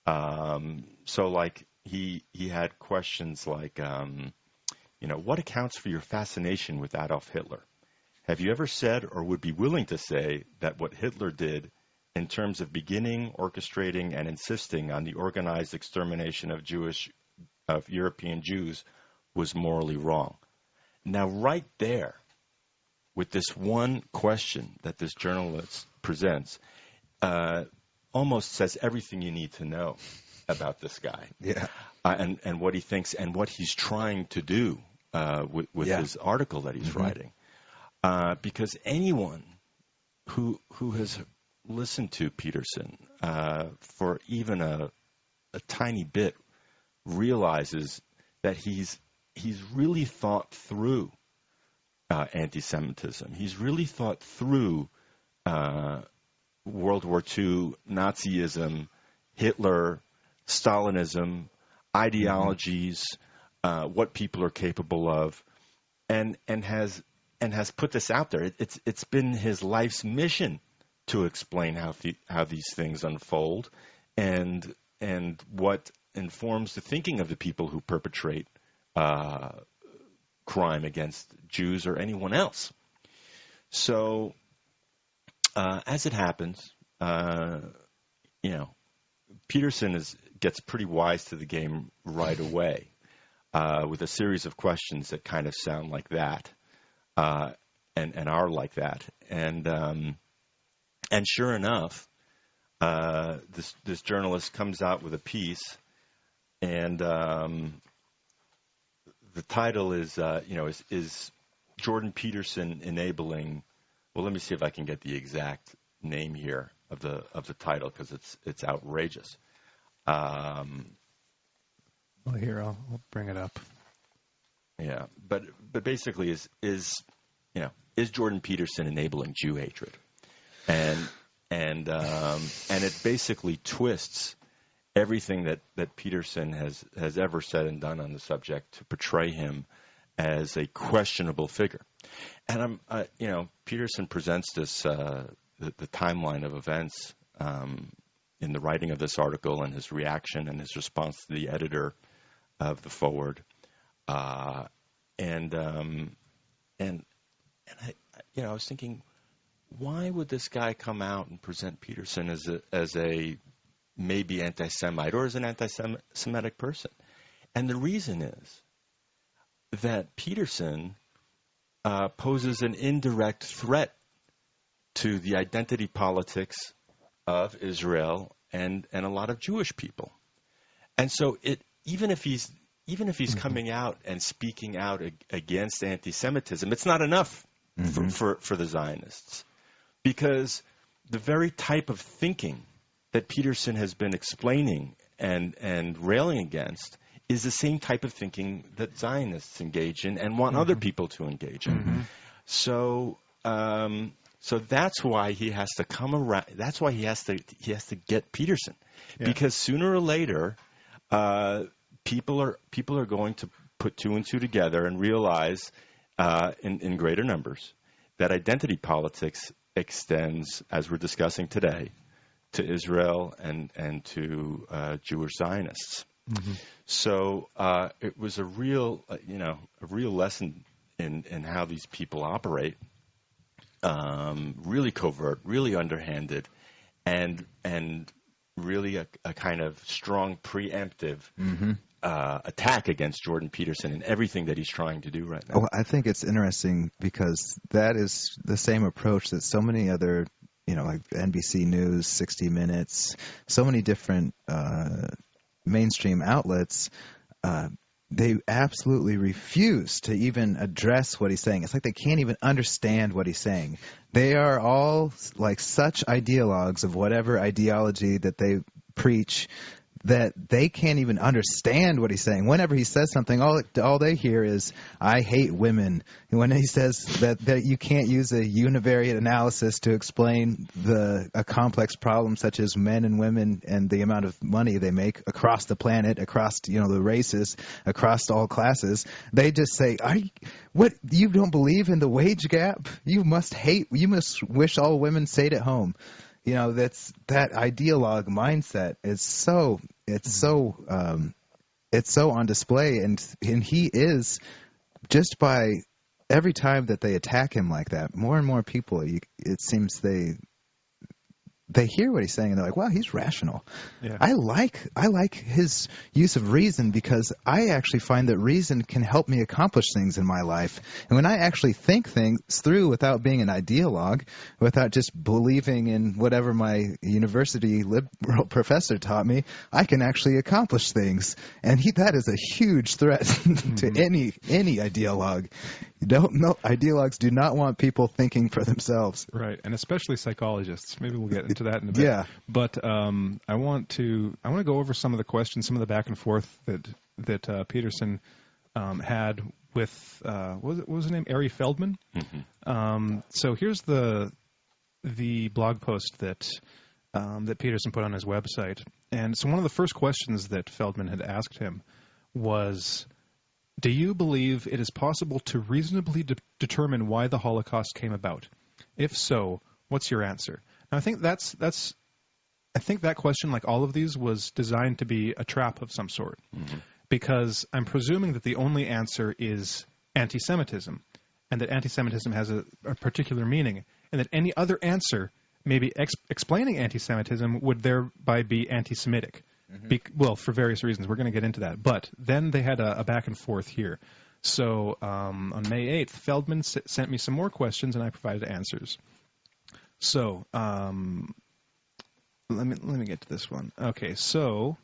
Um, so, like he he had questions like, um, you know, what accounts for your fascination with Adolf Hitler? Have you ever said or would be willing to say that what Hitler did in terms of beginning, orchestrating, and insisting on the organized extermination of Jewish of European Jews was morally wrong. Now, right there, with this one question that this journalist presents, uh, almost says everything you need to know about this guy. Yeah. Uh, and, and what he thinks and what he's trying to do uh, with, with yeah. his article that he's mm-hmm. writing. Uh, because anyone who, who has listened to Peterson uh, for even a, a tiny bit realizes that he's he's really thought through uh, anti-Semitism. He's really thought through uh, World War II, Nazism, Hitler, Stalinism, ideologies, mm-hmm. uh, what people are capable of, and and has and has put this out there. It, it's it's been his life's mission to explain how the, how these things unfold, and and what informs the thinking of the people who perpetrate uh, crime against Jews or anyone else. So, uh, as it happens, uh, you know, Peterson is, gets pretty wise to the game right away uh, with a series of questions that kind of sound like that uh, and, and are like that. And, um, and sure enough, uh, this, this journalist comes out with a piece and um, the title is uh, you know is, is Jordan Peterson enabling. Well, let me see if I can get the exact name here of the of the title because it's it's outrageous. Um, well, here I'll, I'll bring it up. Yeah, but but basically is is you know is Jordan Peterson enabling Jew hatred, and and um, and it basically twists everything that, that Peterson has, has ever said and done on the subject to portray him as a questionable figure. And I'm, uh, you know, Peterson presents this uh, the, the, timeline of events um, in the writing of this article and his reaction and his response to the editor of the forward, uh, and um, and and I, you know, I was thinking, why would this guy come out and present Peterson as a as a may be anti-Semite or is an anti-Semitic person. And the reason is that Peterson uh, poses an indirect threat to the identity politics of Israel and, and a lot of Jewish people. And so it even if he's even if he's mm-hmm. coming out and speaking out against anti-Semitism, it's not enough mm-hmm. for, for, for the Zionists because the very type of thinking that Peterson has been explaining and, and railing against is the same type of thinking that Zionists engage in and want mm-hmm. other people to engage in. Mm-hmm. So, um, so that's why he has to come around. That's why he has to he has to get Peterson, yeah. because sooner or later, uh, people are people are going to put two and two together and realize uh, in, in greater numbers that identity politics extends, as we're discussing today, to Israel and and to uh, Jewish Zionists. Mm-hmm. So uh, it was a real, uh, you know, a real lesson in in how these people operate. Um, really covert, really underhanded, and and really a, a kind of strong preemptive mm-hmm. uh, attack against Jordan Peterson and everything that he's trying to do right now. Oh, I think it's interesting because that is the same approach that so many other, you know, like NBC News, 60 Minutes, so many different uh, mainstream outlets. Uh, they absolutely refuse to even address what he's saying. It's like they can't even understand what he's saying. They are all like such ideologues of whatever ideology that they preach that they can't even understand what he's saying. Whenever he says something, all all they hear is "I hate women." When he says that that you can't use a univariate analysis to explain the a complex problem such as men and women and the amount of money they make across the planet, across you know the races, across all classes, they just say, "Are you, what you don't believe in the wage gap? You must hate. You must wish all women stayed at home." You know that's that ideologue mindset is so it's so um, it's so on display and and he is just by every time that they attack him like that more and more people you, it seems they they hear what he's saying and they're like, "Wow, he's rational." Yeah. I like I like his use of reason because I actually find that reason can help me accomplish things in my life. And when I actually think things through without being an ideologue, without just believing in whatever my university liberal professor taught me, I can actually accomplish things. And he that is a huge threat to mm-hmm. any any ideologue. You don't know ideologues do not want people thinking for themselves. Right, and especially psychologists. Maybe we'll get into that in a bit. Yeah. But um, I want to I want to go over some of the questions, some of the back and forth that that uh, Peterson um, had with uh, what was it, what was his name Ari Feldman. Mm-hmm. Um, so here's the the blog post that um, that Peterson put on his website, and so one of the first questions that Feldman had asked him was do you believe it is possible to reasonably de- determine why the Holocaust came about? If so, what's your answer? Now, I think that's that's I think that question, like all of these, was designed to be a trap of some sort, mm-hmm. because I'm presuming that the only answer is anti-Semitism, and that anti-Semitism has a, a particular meaning, and that any other answer, maybe ex- explaining anti-Semitism, would thereby be anti-Semitic. Mm-hmm. Be- well, for various reasons. We're going to get into that. But then they had a, a back and forth here. So um, on May 8th, Feldman s- sent me some more questions, and I provided answers. So um, let me let me get to this one. Okay, so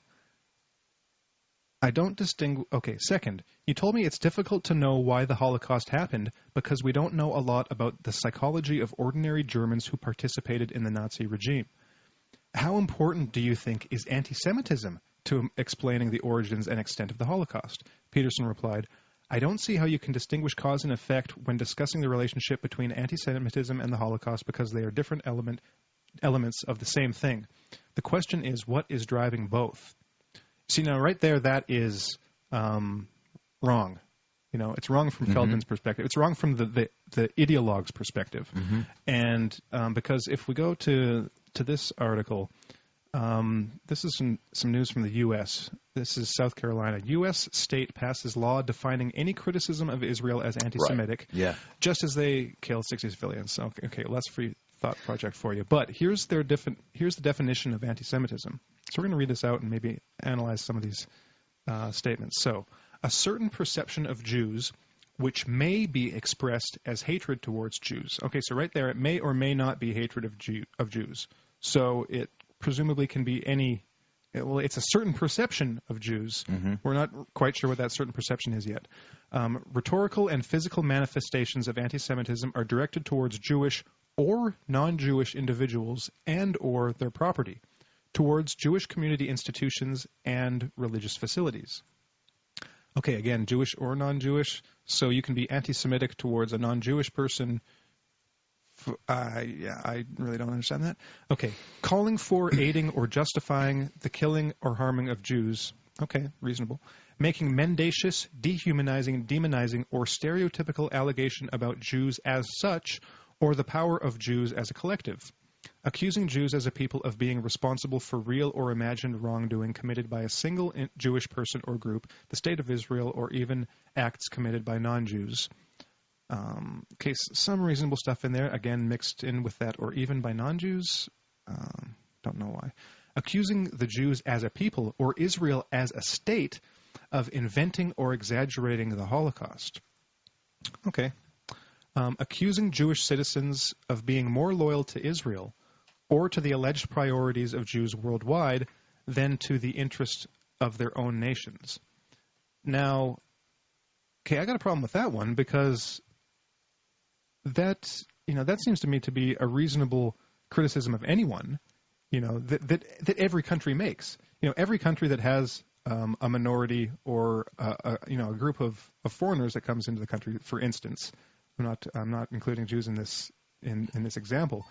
I don't distinguish. Okay, second, you told me it's difficult to know why the Holocaust happened because we don't know a lot about the psychology of ordinary Germans who participated in the Nazi regime. How important do you think is anti Semitism to explaining the origins and extent of the Holocaust? Peterson replied, I don't see how you can distinguish cause and effect when discussing the relationship between anti Semitism and the Holocaust because they are different element, elements of the same thing. The question is, what is driving both? See, now, right there, that is um, wrong. You know, it's wrong from mm-hmm. Feldman's perspective. It's wrong from the, the, the ideologue's perspective. Mm-hmm. And um, because if we go to to this article. Um, this is some, some news from the U.S. This is South Carolina. U.S. state passes law defining any criticism of Israel as anti-Semitic, right. yeah. just as they killed 60 civilians. So, okay, let's free, thought project for you. But here's their defi- here's the definition of anti-Semitism. So we're going to read this out and maybe analyze some of these uh, statements. So, a certain perception of Jews which may be expressed as hatred towards Jews. Okay, so right there, it may or may not be hatred of, Jew- of Jews. So it presumably can be any. Well, it's a certain perception of Jews. We're not quite sure what that certain perception is yet. Um, rhetorical and physical manifestations of anti-Semitism are directed towards Jewish or non-Jewish individuals and or their property, towards Jewish community institutions and religious facilities. Okay, again, Jewish or non-Jewish. So you can be anti-Semitic towards a non-Jewish person. I yeah, I really don't understand that. Okay, calling for, aiding, or justifying the killing or harming of Jews. Okay, reasonable. Making mendacious, dehumanizing, demonizing, or stereotypical allegation about Jews as such, or the power of Jews as a collective accusing Jews as a people of being responsible for real or imagined wrongdoing committed by a single Jewish person or group, the state of Israel, or even acts committed by non-Jews. Um, okay, some reasonable stuff in there, again mixed in with that, or even by non-Jews. Um, don't know why. Accusing the Jews as a people, or Israel as a state, of inventing or exaggerating the Holocaust. Okay, um, accusing Jewish citizens of being more loyal to Israel or to the alleged priorities of Jews worldwide than to the interest of their own nations. Now, okay, I got a problem with that one because that you know that seems to me to be a reasonable criticism of anyone, you know that that that every country makes. You know, every country that has um, a minority or a, a, you know a group of, of foreigners that comes into the country, for instance, I'm not I'm not including Jews in this in, in this example.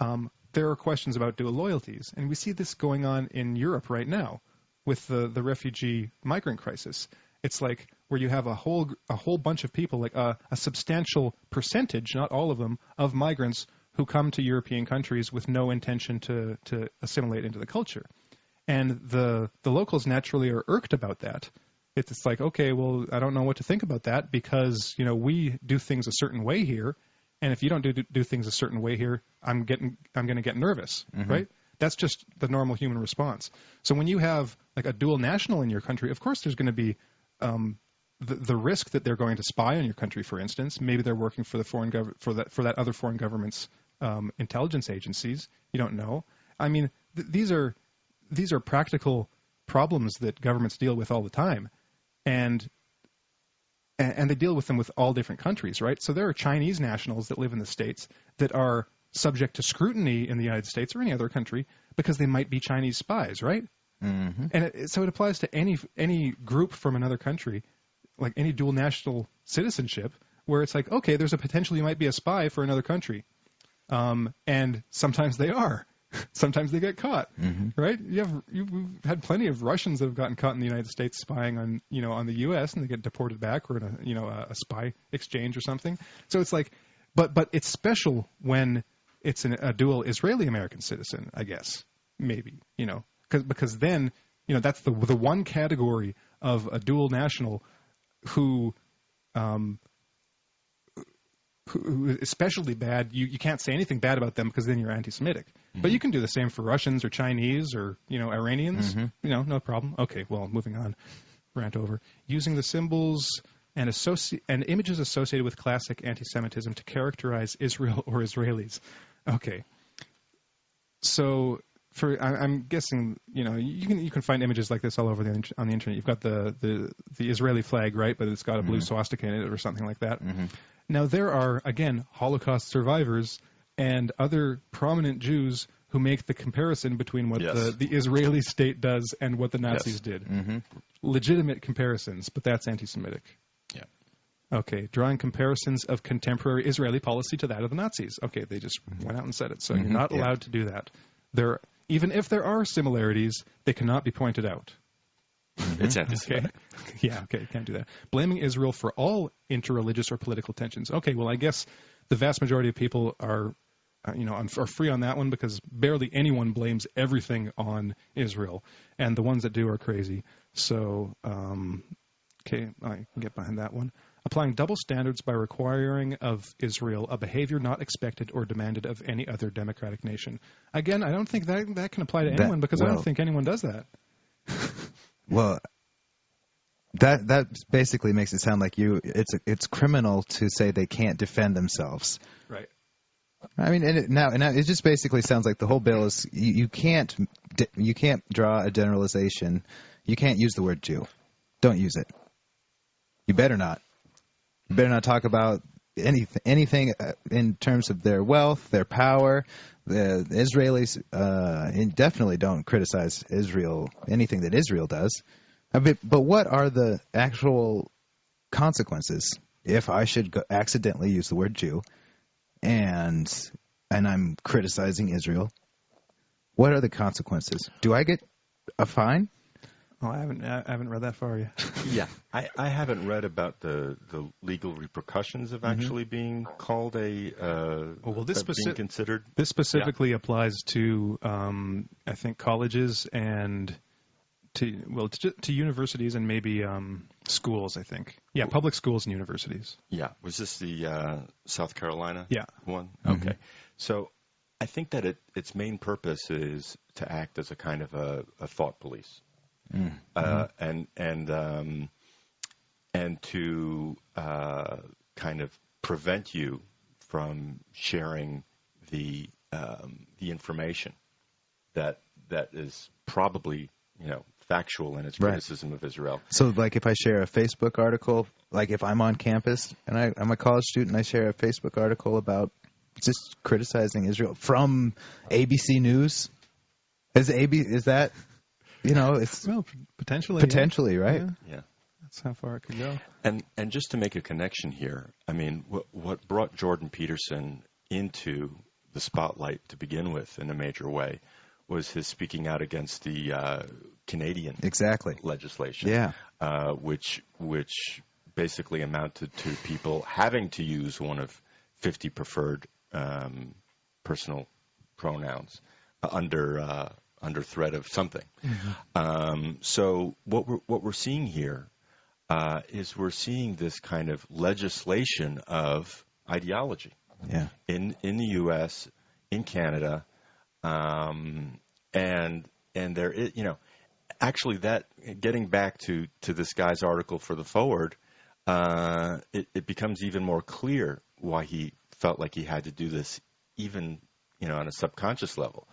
Um, there are questions about dual loyalties, and we see this going on in Europe right now with the the refugee migrant crisis. It's like where you have a whole a whole bunch of people, like a, a substantial percentage, not all of them, of migrants who come to European countries with no intention to to assimilate into the culture, and the the locals naturally are irked about that. It's like okay, well, I don't know what to think about that because you know we do things a certain way here, and if you don't do do things a certain way here, I'm getting I'm going to get nervous, right? That's just the normal human response. So when you have like a dual national in your country, of course there's going to be um, the, the risk that they're going to spy on your country, for instance. Maybe they're working for the foreign gov- for that for that other foreign government's um, intelligence agencies. You don't know. I mean, th- these are these are practical problems that governments deal with all the time, and and, they deal with them with all different countries, right? So there are Chinese nationals that live in the states that are subject to scrutiny in the United States or any other country because they might be Chinese spies, right? Mm-hmm. And it, so it applies to any any group from another country, like any dual national citizenship, where it's like, okay, there's a potential you might be a spy for another country, um, and sometimes they are. sometimes they get caught, right? You have you've had plenty of Russians that have gotten caught in the United States spying on you know on the U.S. and they get deported back or in a you know a, a spy exchange or something. So it's like, but but it's special when it's an, a dual Israeli American citizen, I guess maybe you know because because then you know that's the the one category of a dual national who um who, especially bad. You you can't say anything bad about them because then you're anti-Semitic. But you can do the same for Russians or Chinese or you know Iranians. You know no problem. Okay well moving on. Rant over. Using the symbols and associ- and images associated with classic anti-Semitism to characterize Israel or Israelis. Okay. So for I, I'm guessing you know you can you can find images like this all over the on the internet. You've got the the the Israeli flag, right? But it's got a blue mm-hmm. swastika in it or something like that. Mm-hmm. Now there are again Holocaust survivors and other prominent Jews who make the comparison between what Yes. the the Israeli state does and what the Nazis did. Mm-hmm. Legitimate comparisons, but that's anti-Semitic. Yeah. Okay, drawing comparisons of contemporary Israeli policy to that of the Nazis. Okay, they just went out and said it. So you're not yeah. allowed to do that. There, even if there are similarities, they cannot be pointed out. It's Okay. anti-Semitic. yeah. Okay. Can't do that. Blaming Israel for all interreligious or political tensions. Okay. Well, I guess the vast majority of people are, uh, you know, are are free on that one because barely anyone blames everything on Israel, and the ones that do are crazy. So, um, okay, I can get behind that one. Applying double standards by requiring of Israel a behavior not expected or demanded of any other democratic nation. Again, I don't think that that can apply to That- anyone because I don't think anyone does that. Well, that that basically makes it sound like you it's it's criminal to say they can't defend themselves. Right. I mean, and it, now, now it just basically sounds like the whole bill is you, you can't you can't draw a generalization. You can't use the word Jew. Don't use it. You better not. Better not talk about anything anything uh, in terms of their wealth, their power. The, Israelis uh, definitely don't criticize Israel anything that Israel does. Mean, but what are the actual consequences if I should go, accidentally use the word Jew? and and I'm criticizing Israel, what are the consequences? Do I get a fine? Oh, I haven't I haven't read that far yet. Yeah, I, I haven't read about the, the legal repercussions of actually being called a uh, Oh, well, this being considered. This specifically applies to, um, I think, colleges and to well to, to universities and maybe um, schools. I think, yeah, public schools and universities. Yeah, was this the uh, South Carolina Yeah. one? Mhm. Okay, so I think that it, its main purpose is to act as a kind of a, a thought police, Mm. uh, and and um, and to uh, kind of prevent you from sharing the um, the information that that is probably you know factual in its Right. criticism of Israel. So, like, if I share a Facebook article, like if I'm on campus and I, I'm a college student, I share a Facebook article about just criticizing Israel from ABC News. Is AB is that you know it's Well, p- potentially. yeah. potentially right? Yeah, Yeah. that's how far it could go. And and just to make a connection here, I mean, what what brought Jordan Peterson into the spotlight to begin with in a major way was his speaking out against the uh, Canadian Exactly. legislation, Yeah. uh, which which basically amounted to people having to use one of 50 preferred um, personal pronouns uh, under uh, under threat of something. Um, so what we're what we're seeing here uh, is we're seeing this kind of legislation of ideology Yeah. in in the U.S., in Canada, um, and and there is you know actually that getting back to to this guy's article for the forward, uh, it, it becomes even more clear why he felt like he had to do this, even you know on a subconscious level,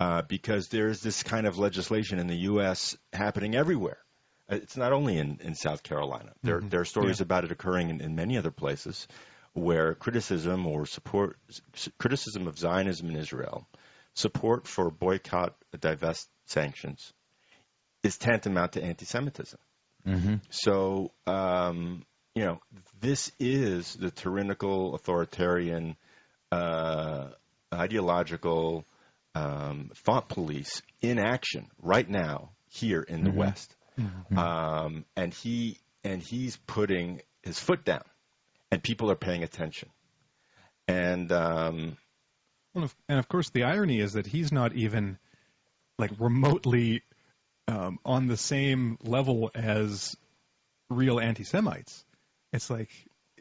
uh, because there is this kind of legislation in the U.S. happening everywhere. Uh, It's not only in, in South Carolina. There, there are stories about it occurring in, in many other places where criticism or support, criticism of Zionism in Israel, support for boycott, divest sanctions, is tantamount to anti-Semitism. Mm-hmm. So, um, you know, this is the tyrannical, authoritarian, uh, ideological um, thought police in action right now here in the West, um, and he and he's putting his foot down, and people are paying attention, and um, Well, and of course, the irony is that he's not even like remotely um, on the same level as real anti-Semites. It's like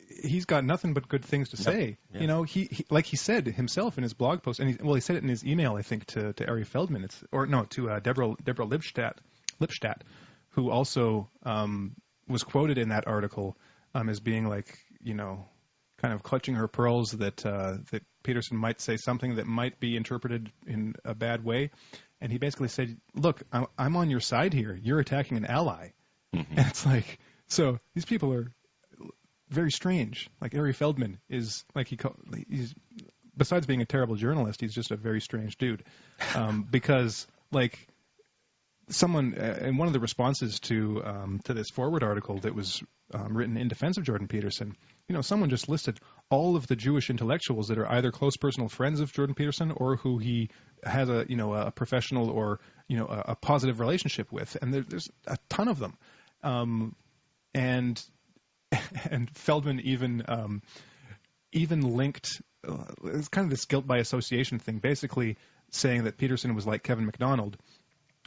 he's got nothing but good things to say. Yeah. You know, he, he like he said himself in his blog post, and he, well, he said it in his email, I think, to to Ari Feldman. It's or no, to uh, Deborah Deborah Lipstadt, Lipstadt, who also um, was quoted in that article um, as being like, you know, kind of clutching her pearls that uh, that Peterson might say something that might be interpreted in a bad way, and he basically said, "Look, I'm, I'm on your side here. You're attacking an ally." And it's like, so these people are very strange. Like Ari Feldman is like he he's besides being a terrible journalist, he's just a very strange dude. Um, because like someone uh, in one of the responses to um, to this forward article that was um, written in defense of Jordan Peterson, you know, someone just listed all of the Jewish intellectuals that are either close personal friends of Jordan Peterson or who he has a you know a professional or you know a, a positive relationship with, and there, there's a ton of them, um, and and Feldman even um, even linked uh, it's kind of this guilt by association thing, basically saying that Peterson was like Kevin MacDonald,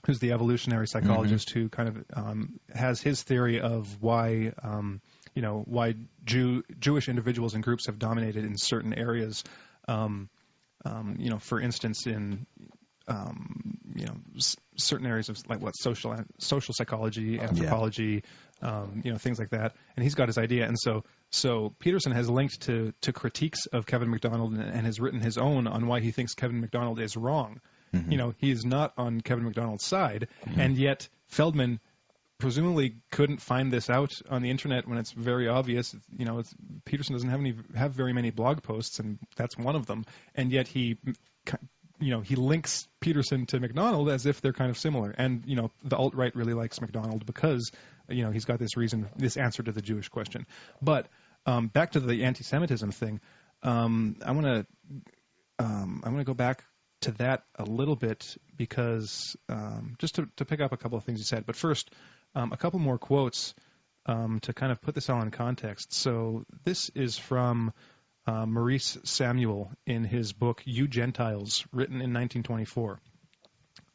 who's the evolutionary psychologist who kind of um, has his theory of why um, you know why Jew Jewish individuals and groups have dominated in certain areas. Um, um, you know, for instance, in um, you know s- certain areas of like what social social psychology, anthropology, um, you know things like that. And he's got his idea, and so so Peterson has linked to to critiques of Kevin MacDonald and, and has written his own on why he thinks Kevin MacDonald is wrong. You know, he is not on Kevin MacDonald's side, and yet Feldman presumably couldn't find this out on the internet when it's very obvious. You know, it's, Peterson doesn't have any have very many blog posts, and that's one of them. And yet he, you know, he links Peterson to MacDonald as if they're kind of similar. And you know, the alt right really likes MacDonald because you know he's got this reason, this answer to the Jewish question. But um, back to the anti-Semitism thing, um, I want to um, I'm going to go back to that a little bit because um, just to, to pick up a couple of things you said. But first, um, a couple more quotes to kind of put this all in context. So this is from uh, Maurice Samuel in his book "You Gentiles," written in 1924.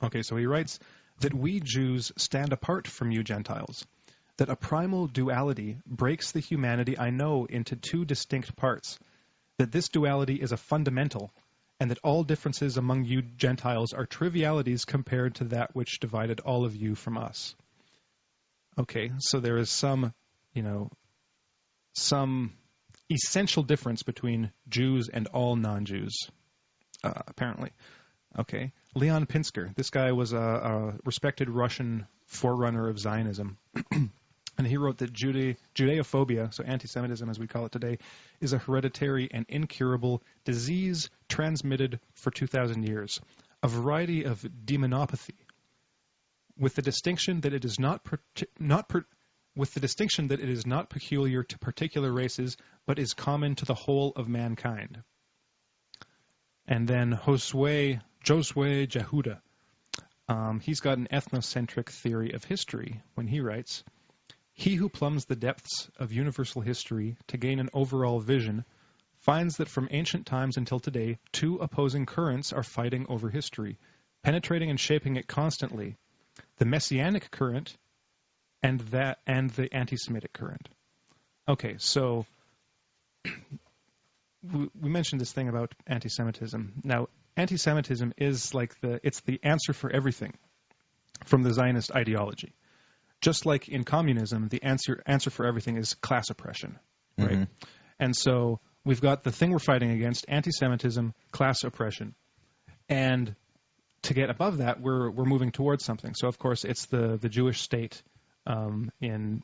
Okay, so he writes that we Jews stand apart from you Gentiles. That a primal duality breaks the humanity I know into two distinct parts. That this duality is a fundamental and that all differences among you Gentiles are trivialities compared to that which divided all of you from us. Okay, so there is some, you know, some essential difference between Jews and all non-Jews, uh, apparently. Okay, Leon Pinsker. This guy was a, a respected Russian forerunner of Zionism. And he wrote that Jude- Judeophobia, so anti Semitism as we call it today, is a hereditary and incurable disease transmitted for 2,000 years, a variety of demonopathy, with the distinction that it is not, per- not per- with the distinction that it is not peculiar to particular races, but is common to the whole of mankind. And then Josue, Josue Jehouda, um, he's got an ethnocentric theory of history when he writes. He who plumbs the depths of universal history to gain an overall vision finds that from ancient times until today, two opposing currents are fighting over history, penetrating and shaping it constantly the messianic current and that and the anti-Semitic current. Okay, so we, we mentioned this thing about anti-Semitism. Now, anti-Semitism is like the it's the answer for everything from the Zionist ideology just like in communism, the answer answer for everything is class oppression, right? Mm-hmm. And so we've got the thing we're fighting against: anti-Semitism, class oppression, and to get above that, we're we're moving towards something. So of course, it's the the Jewish state um, in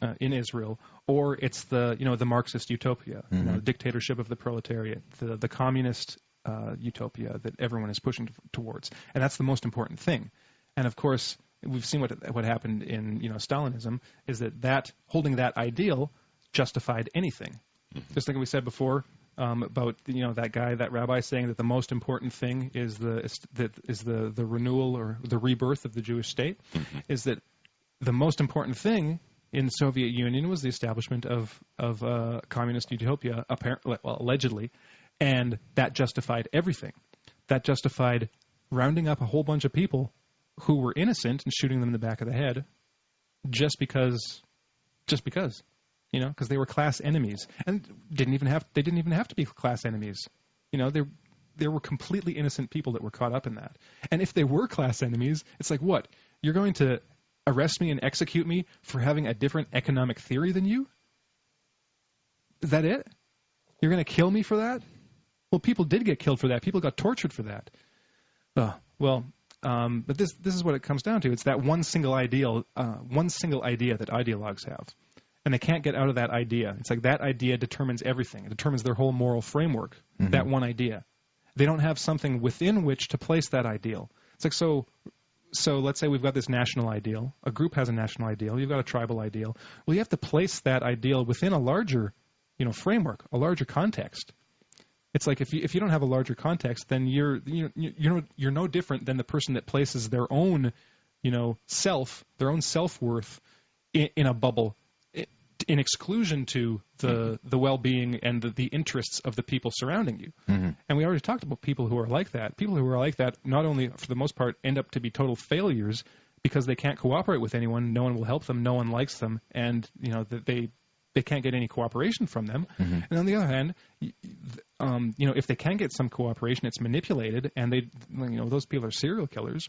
uh, in Israel, or it's the you know the Marxist utopia, you know, the dictatorship of the proletariat, the the communist uh, utopia that everyone is pushing t- towards, and that's the most important thing. And of course, we've seen what what happened in you know Stalinism is that that holding that ideal justified anything. Just like we said before um, about you know that guy, that rabbi saying that the most important thing is the is, that is the the renewal or the rebirth of the Jewish state, is that the most important thing in Soviet Union was the establishment of of uh, communist utopia, apparently, well, allegedly, and that justified everything. That justified rounding up a whole bunch of people who were innocent and shooting them in the back of the head, just because, just because, you know, because they were class enemies and didn't even have they didn't even have to be class enemies, you know, they there were completely innocent people that were caught up in that. And if they were class enemies, it's like what you're going to arrest me and execute me for having a different economic theory than you? Is that it? You're going to kill me for that? Well, people did get killed for that. People got tortured for that. Uh, well, um, but this this is what it comes down to. It's that one single ideal, uh, one single idea that ideologues have, and they can't get out of that idea. It's like that idea determines everything. It determines their whole moral framework. That one idea. They don't have something within which to place that ideal. It's like so. So let's say we've got this national ideal. A group has a national ideal. You've got a tribal ideal. Well, you have to place that ideal within a larger, you know, framework, a larger context. It's like if you if you don't have a larger context, then you're you you're no, you're no different than the person that places their own, you know, self, their own self worth in, in a bubble, in exclusion to the the well being and the, the interests of the people surrounding you. And we already talked about people who are like that. People who are like that not only for the most part end up to be total failures because they can't cooperate with anyone. No one will help them. No one likes them, and you know that they they can't get any cooperation from them. Mm-hmm. And on the other hand, um, you know, if they can get some cooperation, it's manipulated, and they, you know, those people are serial killers,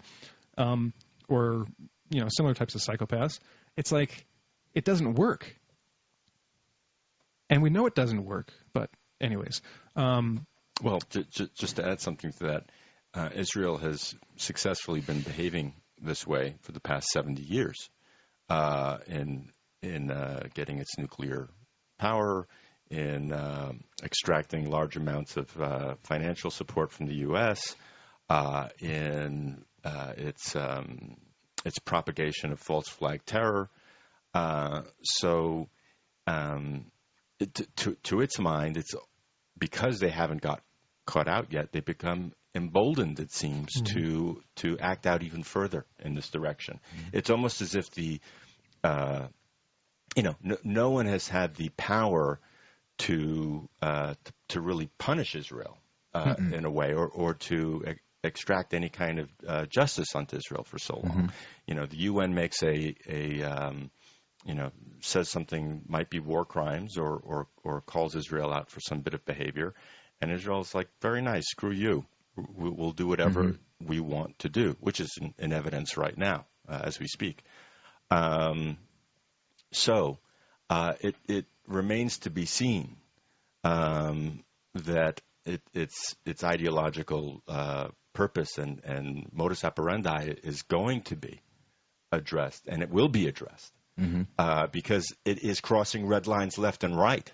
um, or you know, similar types of psychopaths. It's like it doesn't work, and we know it doesn't work. But anyways, um, Well, j- j- just to add something to that, uh, Israel has successfully been behaving this way for the past 70 years uh, in in uh, getting its nuclear power, in um extracting large amounts of uh, financial support from the U.S., uh, in uh, its um, its propagation of false flag terror. So, um, it, to to its mind, it's because they haven't got caught out yet, they become emboldened, it seems, to to act out even further in this direction. It's almost as if the uh, you know no, no one has had the power to uh, t- to really punish Israel uh, in a way, or or to e- extract any kind of uh, justice onto Israel for so long. You know, the UN makes a a um, you know, says something might be war crimes or, or, or calls Israel out for some bit of behavior. And Israel's like, very nice, screw you. We- We'll do whatever we want to do, which is in, in evidence right now uh, as we speak. Um, so uh, it, it remains to be seen um, that it, its, its ideological uh, purpose and, and modus operandi is going to be addressed, and it will be addressed uh, because it is crossing red lines left and right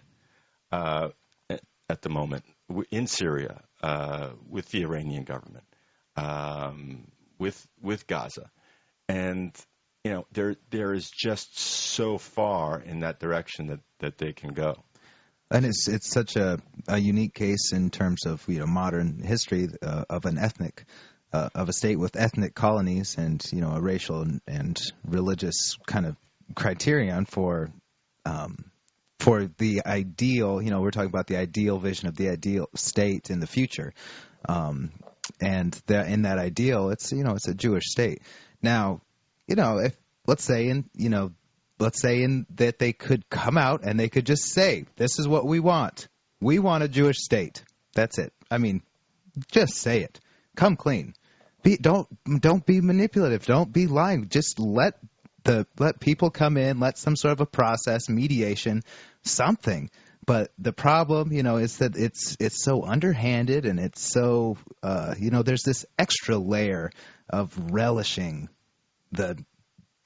uh, at, at the moment in Syria uh, with the Iranian government, um, with with Gaza, and you know there there is just so far in that direction that, that they can go. and it's it's such a, a unique case in terms of you know modern history uh, of an ethnic uh, of a state with ethnic colonies and you know a racial and, and religious kind of criterion for um, for the ideal you know we're talking about the ideal vision of the ideal state in the future. Um, and that in that ideal it's you know it's a Jewish state. Now you know if let's say in you know let's say in that they could come out and they could just say this is what we want. We want a jewish state. That's it. I mean just say it. Come clean. Be don't don't be manipulative. Don't be lying. Just let the let people come in let some sort of a process mediation something but the problem you know is that it's it's so underhanded and it's so uh you know there's this extra layer of relishing the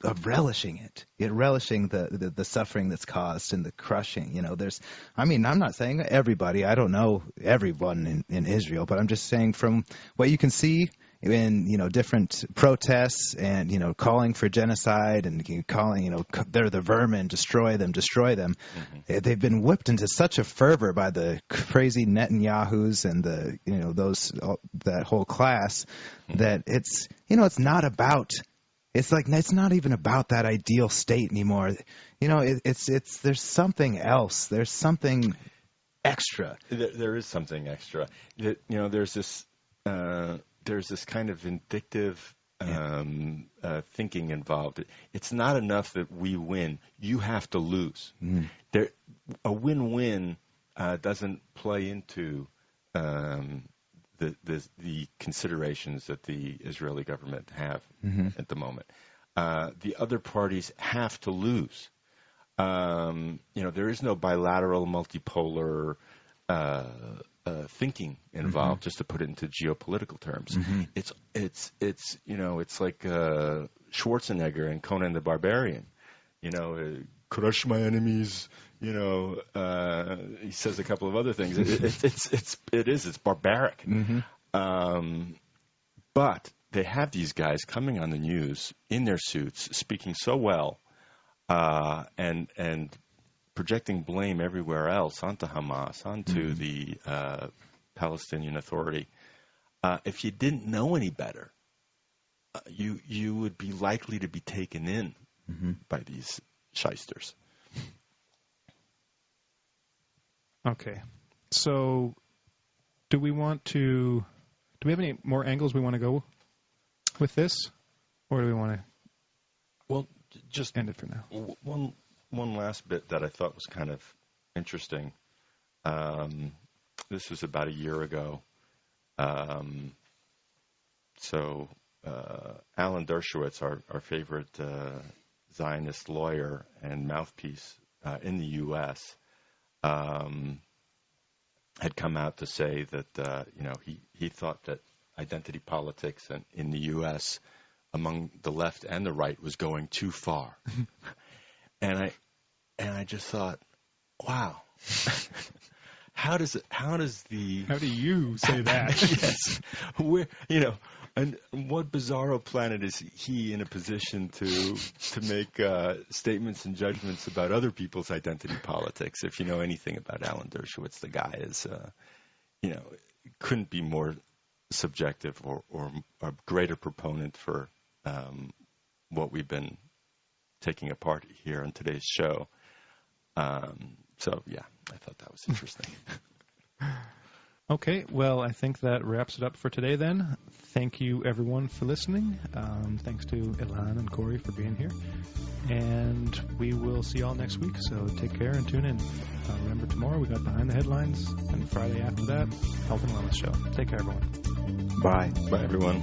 of relishing it, it relishing the, the the suffering that's caused and the crushing. You know, there's. I mean, I'm not saying everybody. I don't know everyone in, in Israel, but I'm just saying from what you can see in you know different protests and you know calling for genocide and calling you know they're the vermin, destroy them, destroy them. They- They've been whipped into such a fervor by the crazy Netanyahu's and the you know those that whole class mm-hmm. that it's you know it's not about it's like it's not even about that ideal state anymore. You know, it, it's it's there's something else. There's something extra. There, there is something extra. That you know, there's this uh, there's this kind of vindictive um, uh, thinking involved. It's not enough that we win; you have to lose. There, a win-win uh, doesn't play into um, the, the the considerations that the Israeli government have at the moment. Uh, the other parties have to lose. Um, you know, there is no bilateral, multipolar uh, thinking involved. Just to put it into geopolitical terms, it's it's it's you know, it's like uh, Schwarzenegger and Conan the Barbarian. You know, uh, crush my enemies. You know, uh, he says a couple of other things. It, it, it's it's it is it's barbaric. Um, but they have these guys coming on the news in their suits, speaking so well, uh, and and projecting blame everywhere else onto Hamas, onto the uh, Palestinian Authority. Uh, if you didn't know any better, uh, you you would be likely to be taken in by these shysters. Okay. So, do we want to? Do we have any more angles we want to go with this, or do we want to Well, just end it for now? one one last bit that I thought was kind of interesting. Um, this was about a year ago. Um, so uh, Alan Dershowitz, our, our favorite uh, Zionist lawyer and mouthpiece uh, in the U.S., um, had come out to say that uh, you know he, he thought that identity politics in, in the U.S. among the left and the right was going too far, and I and I just thought, wow. how does it, how does the How do you say that? yes where you know and what bizarro planet is he in a position to to make uh, statements and judgments about other people's identity politics? If you know anything about Alan Dershowitz, the guy is, uh, you know, couldn't be more subjective or, or a greater proponent for um, what we've been taking apart here on today's show. Um, so yeah, I thought that was interesting. Okay, well, I think that wraps it up for today then. Thank you, everyone, for listening. Um, thanks to Elan and Corey for being here. And we will see y'all next week, so take care and tune in. Uh, remember, tomorrow we got Behind the Headlines, and Friday after that, Health and Wellness Show. Take care, everyone. Bye. Bye, everyone.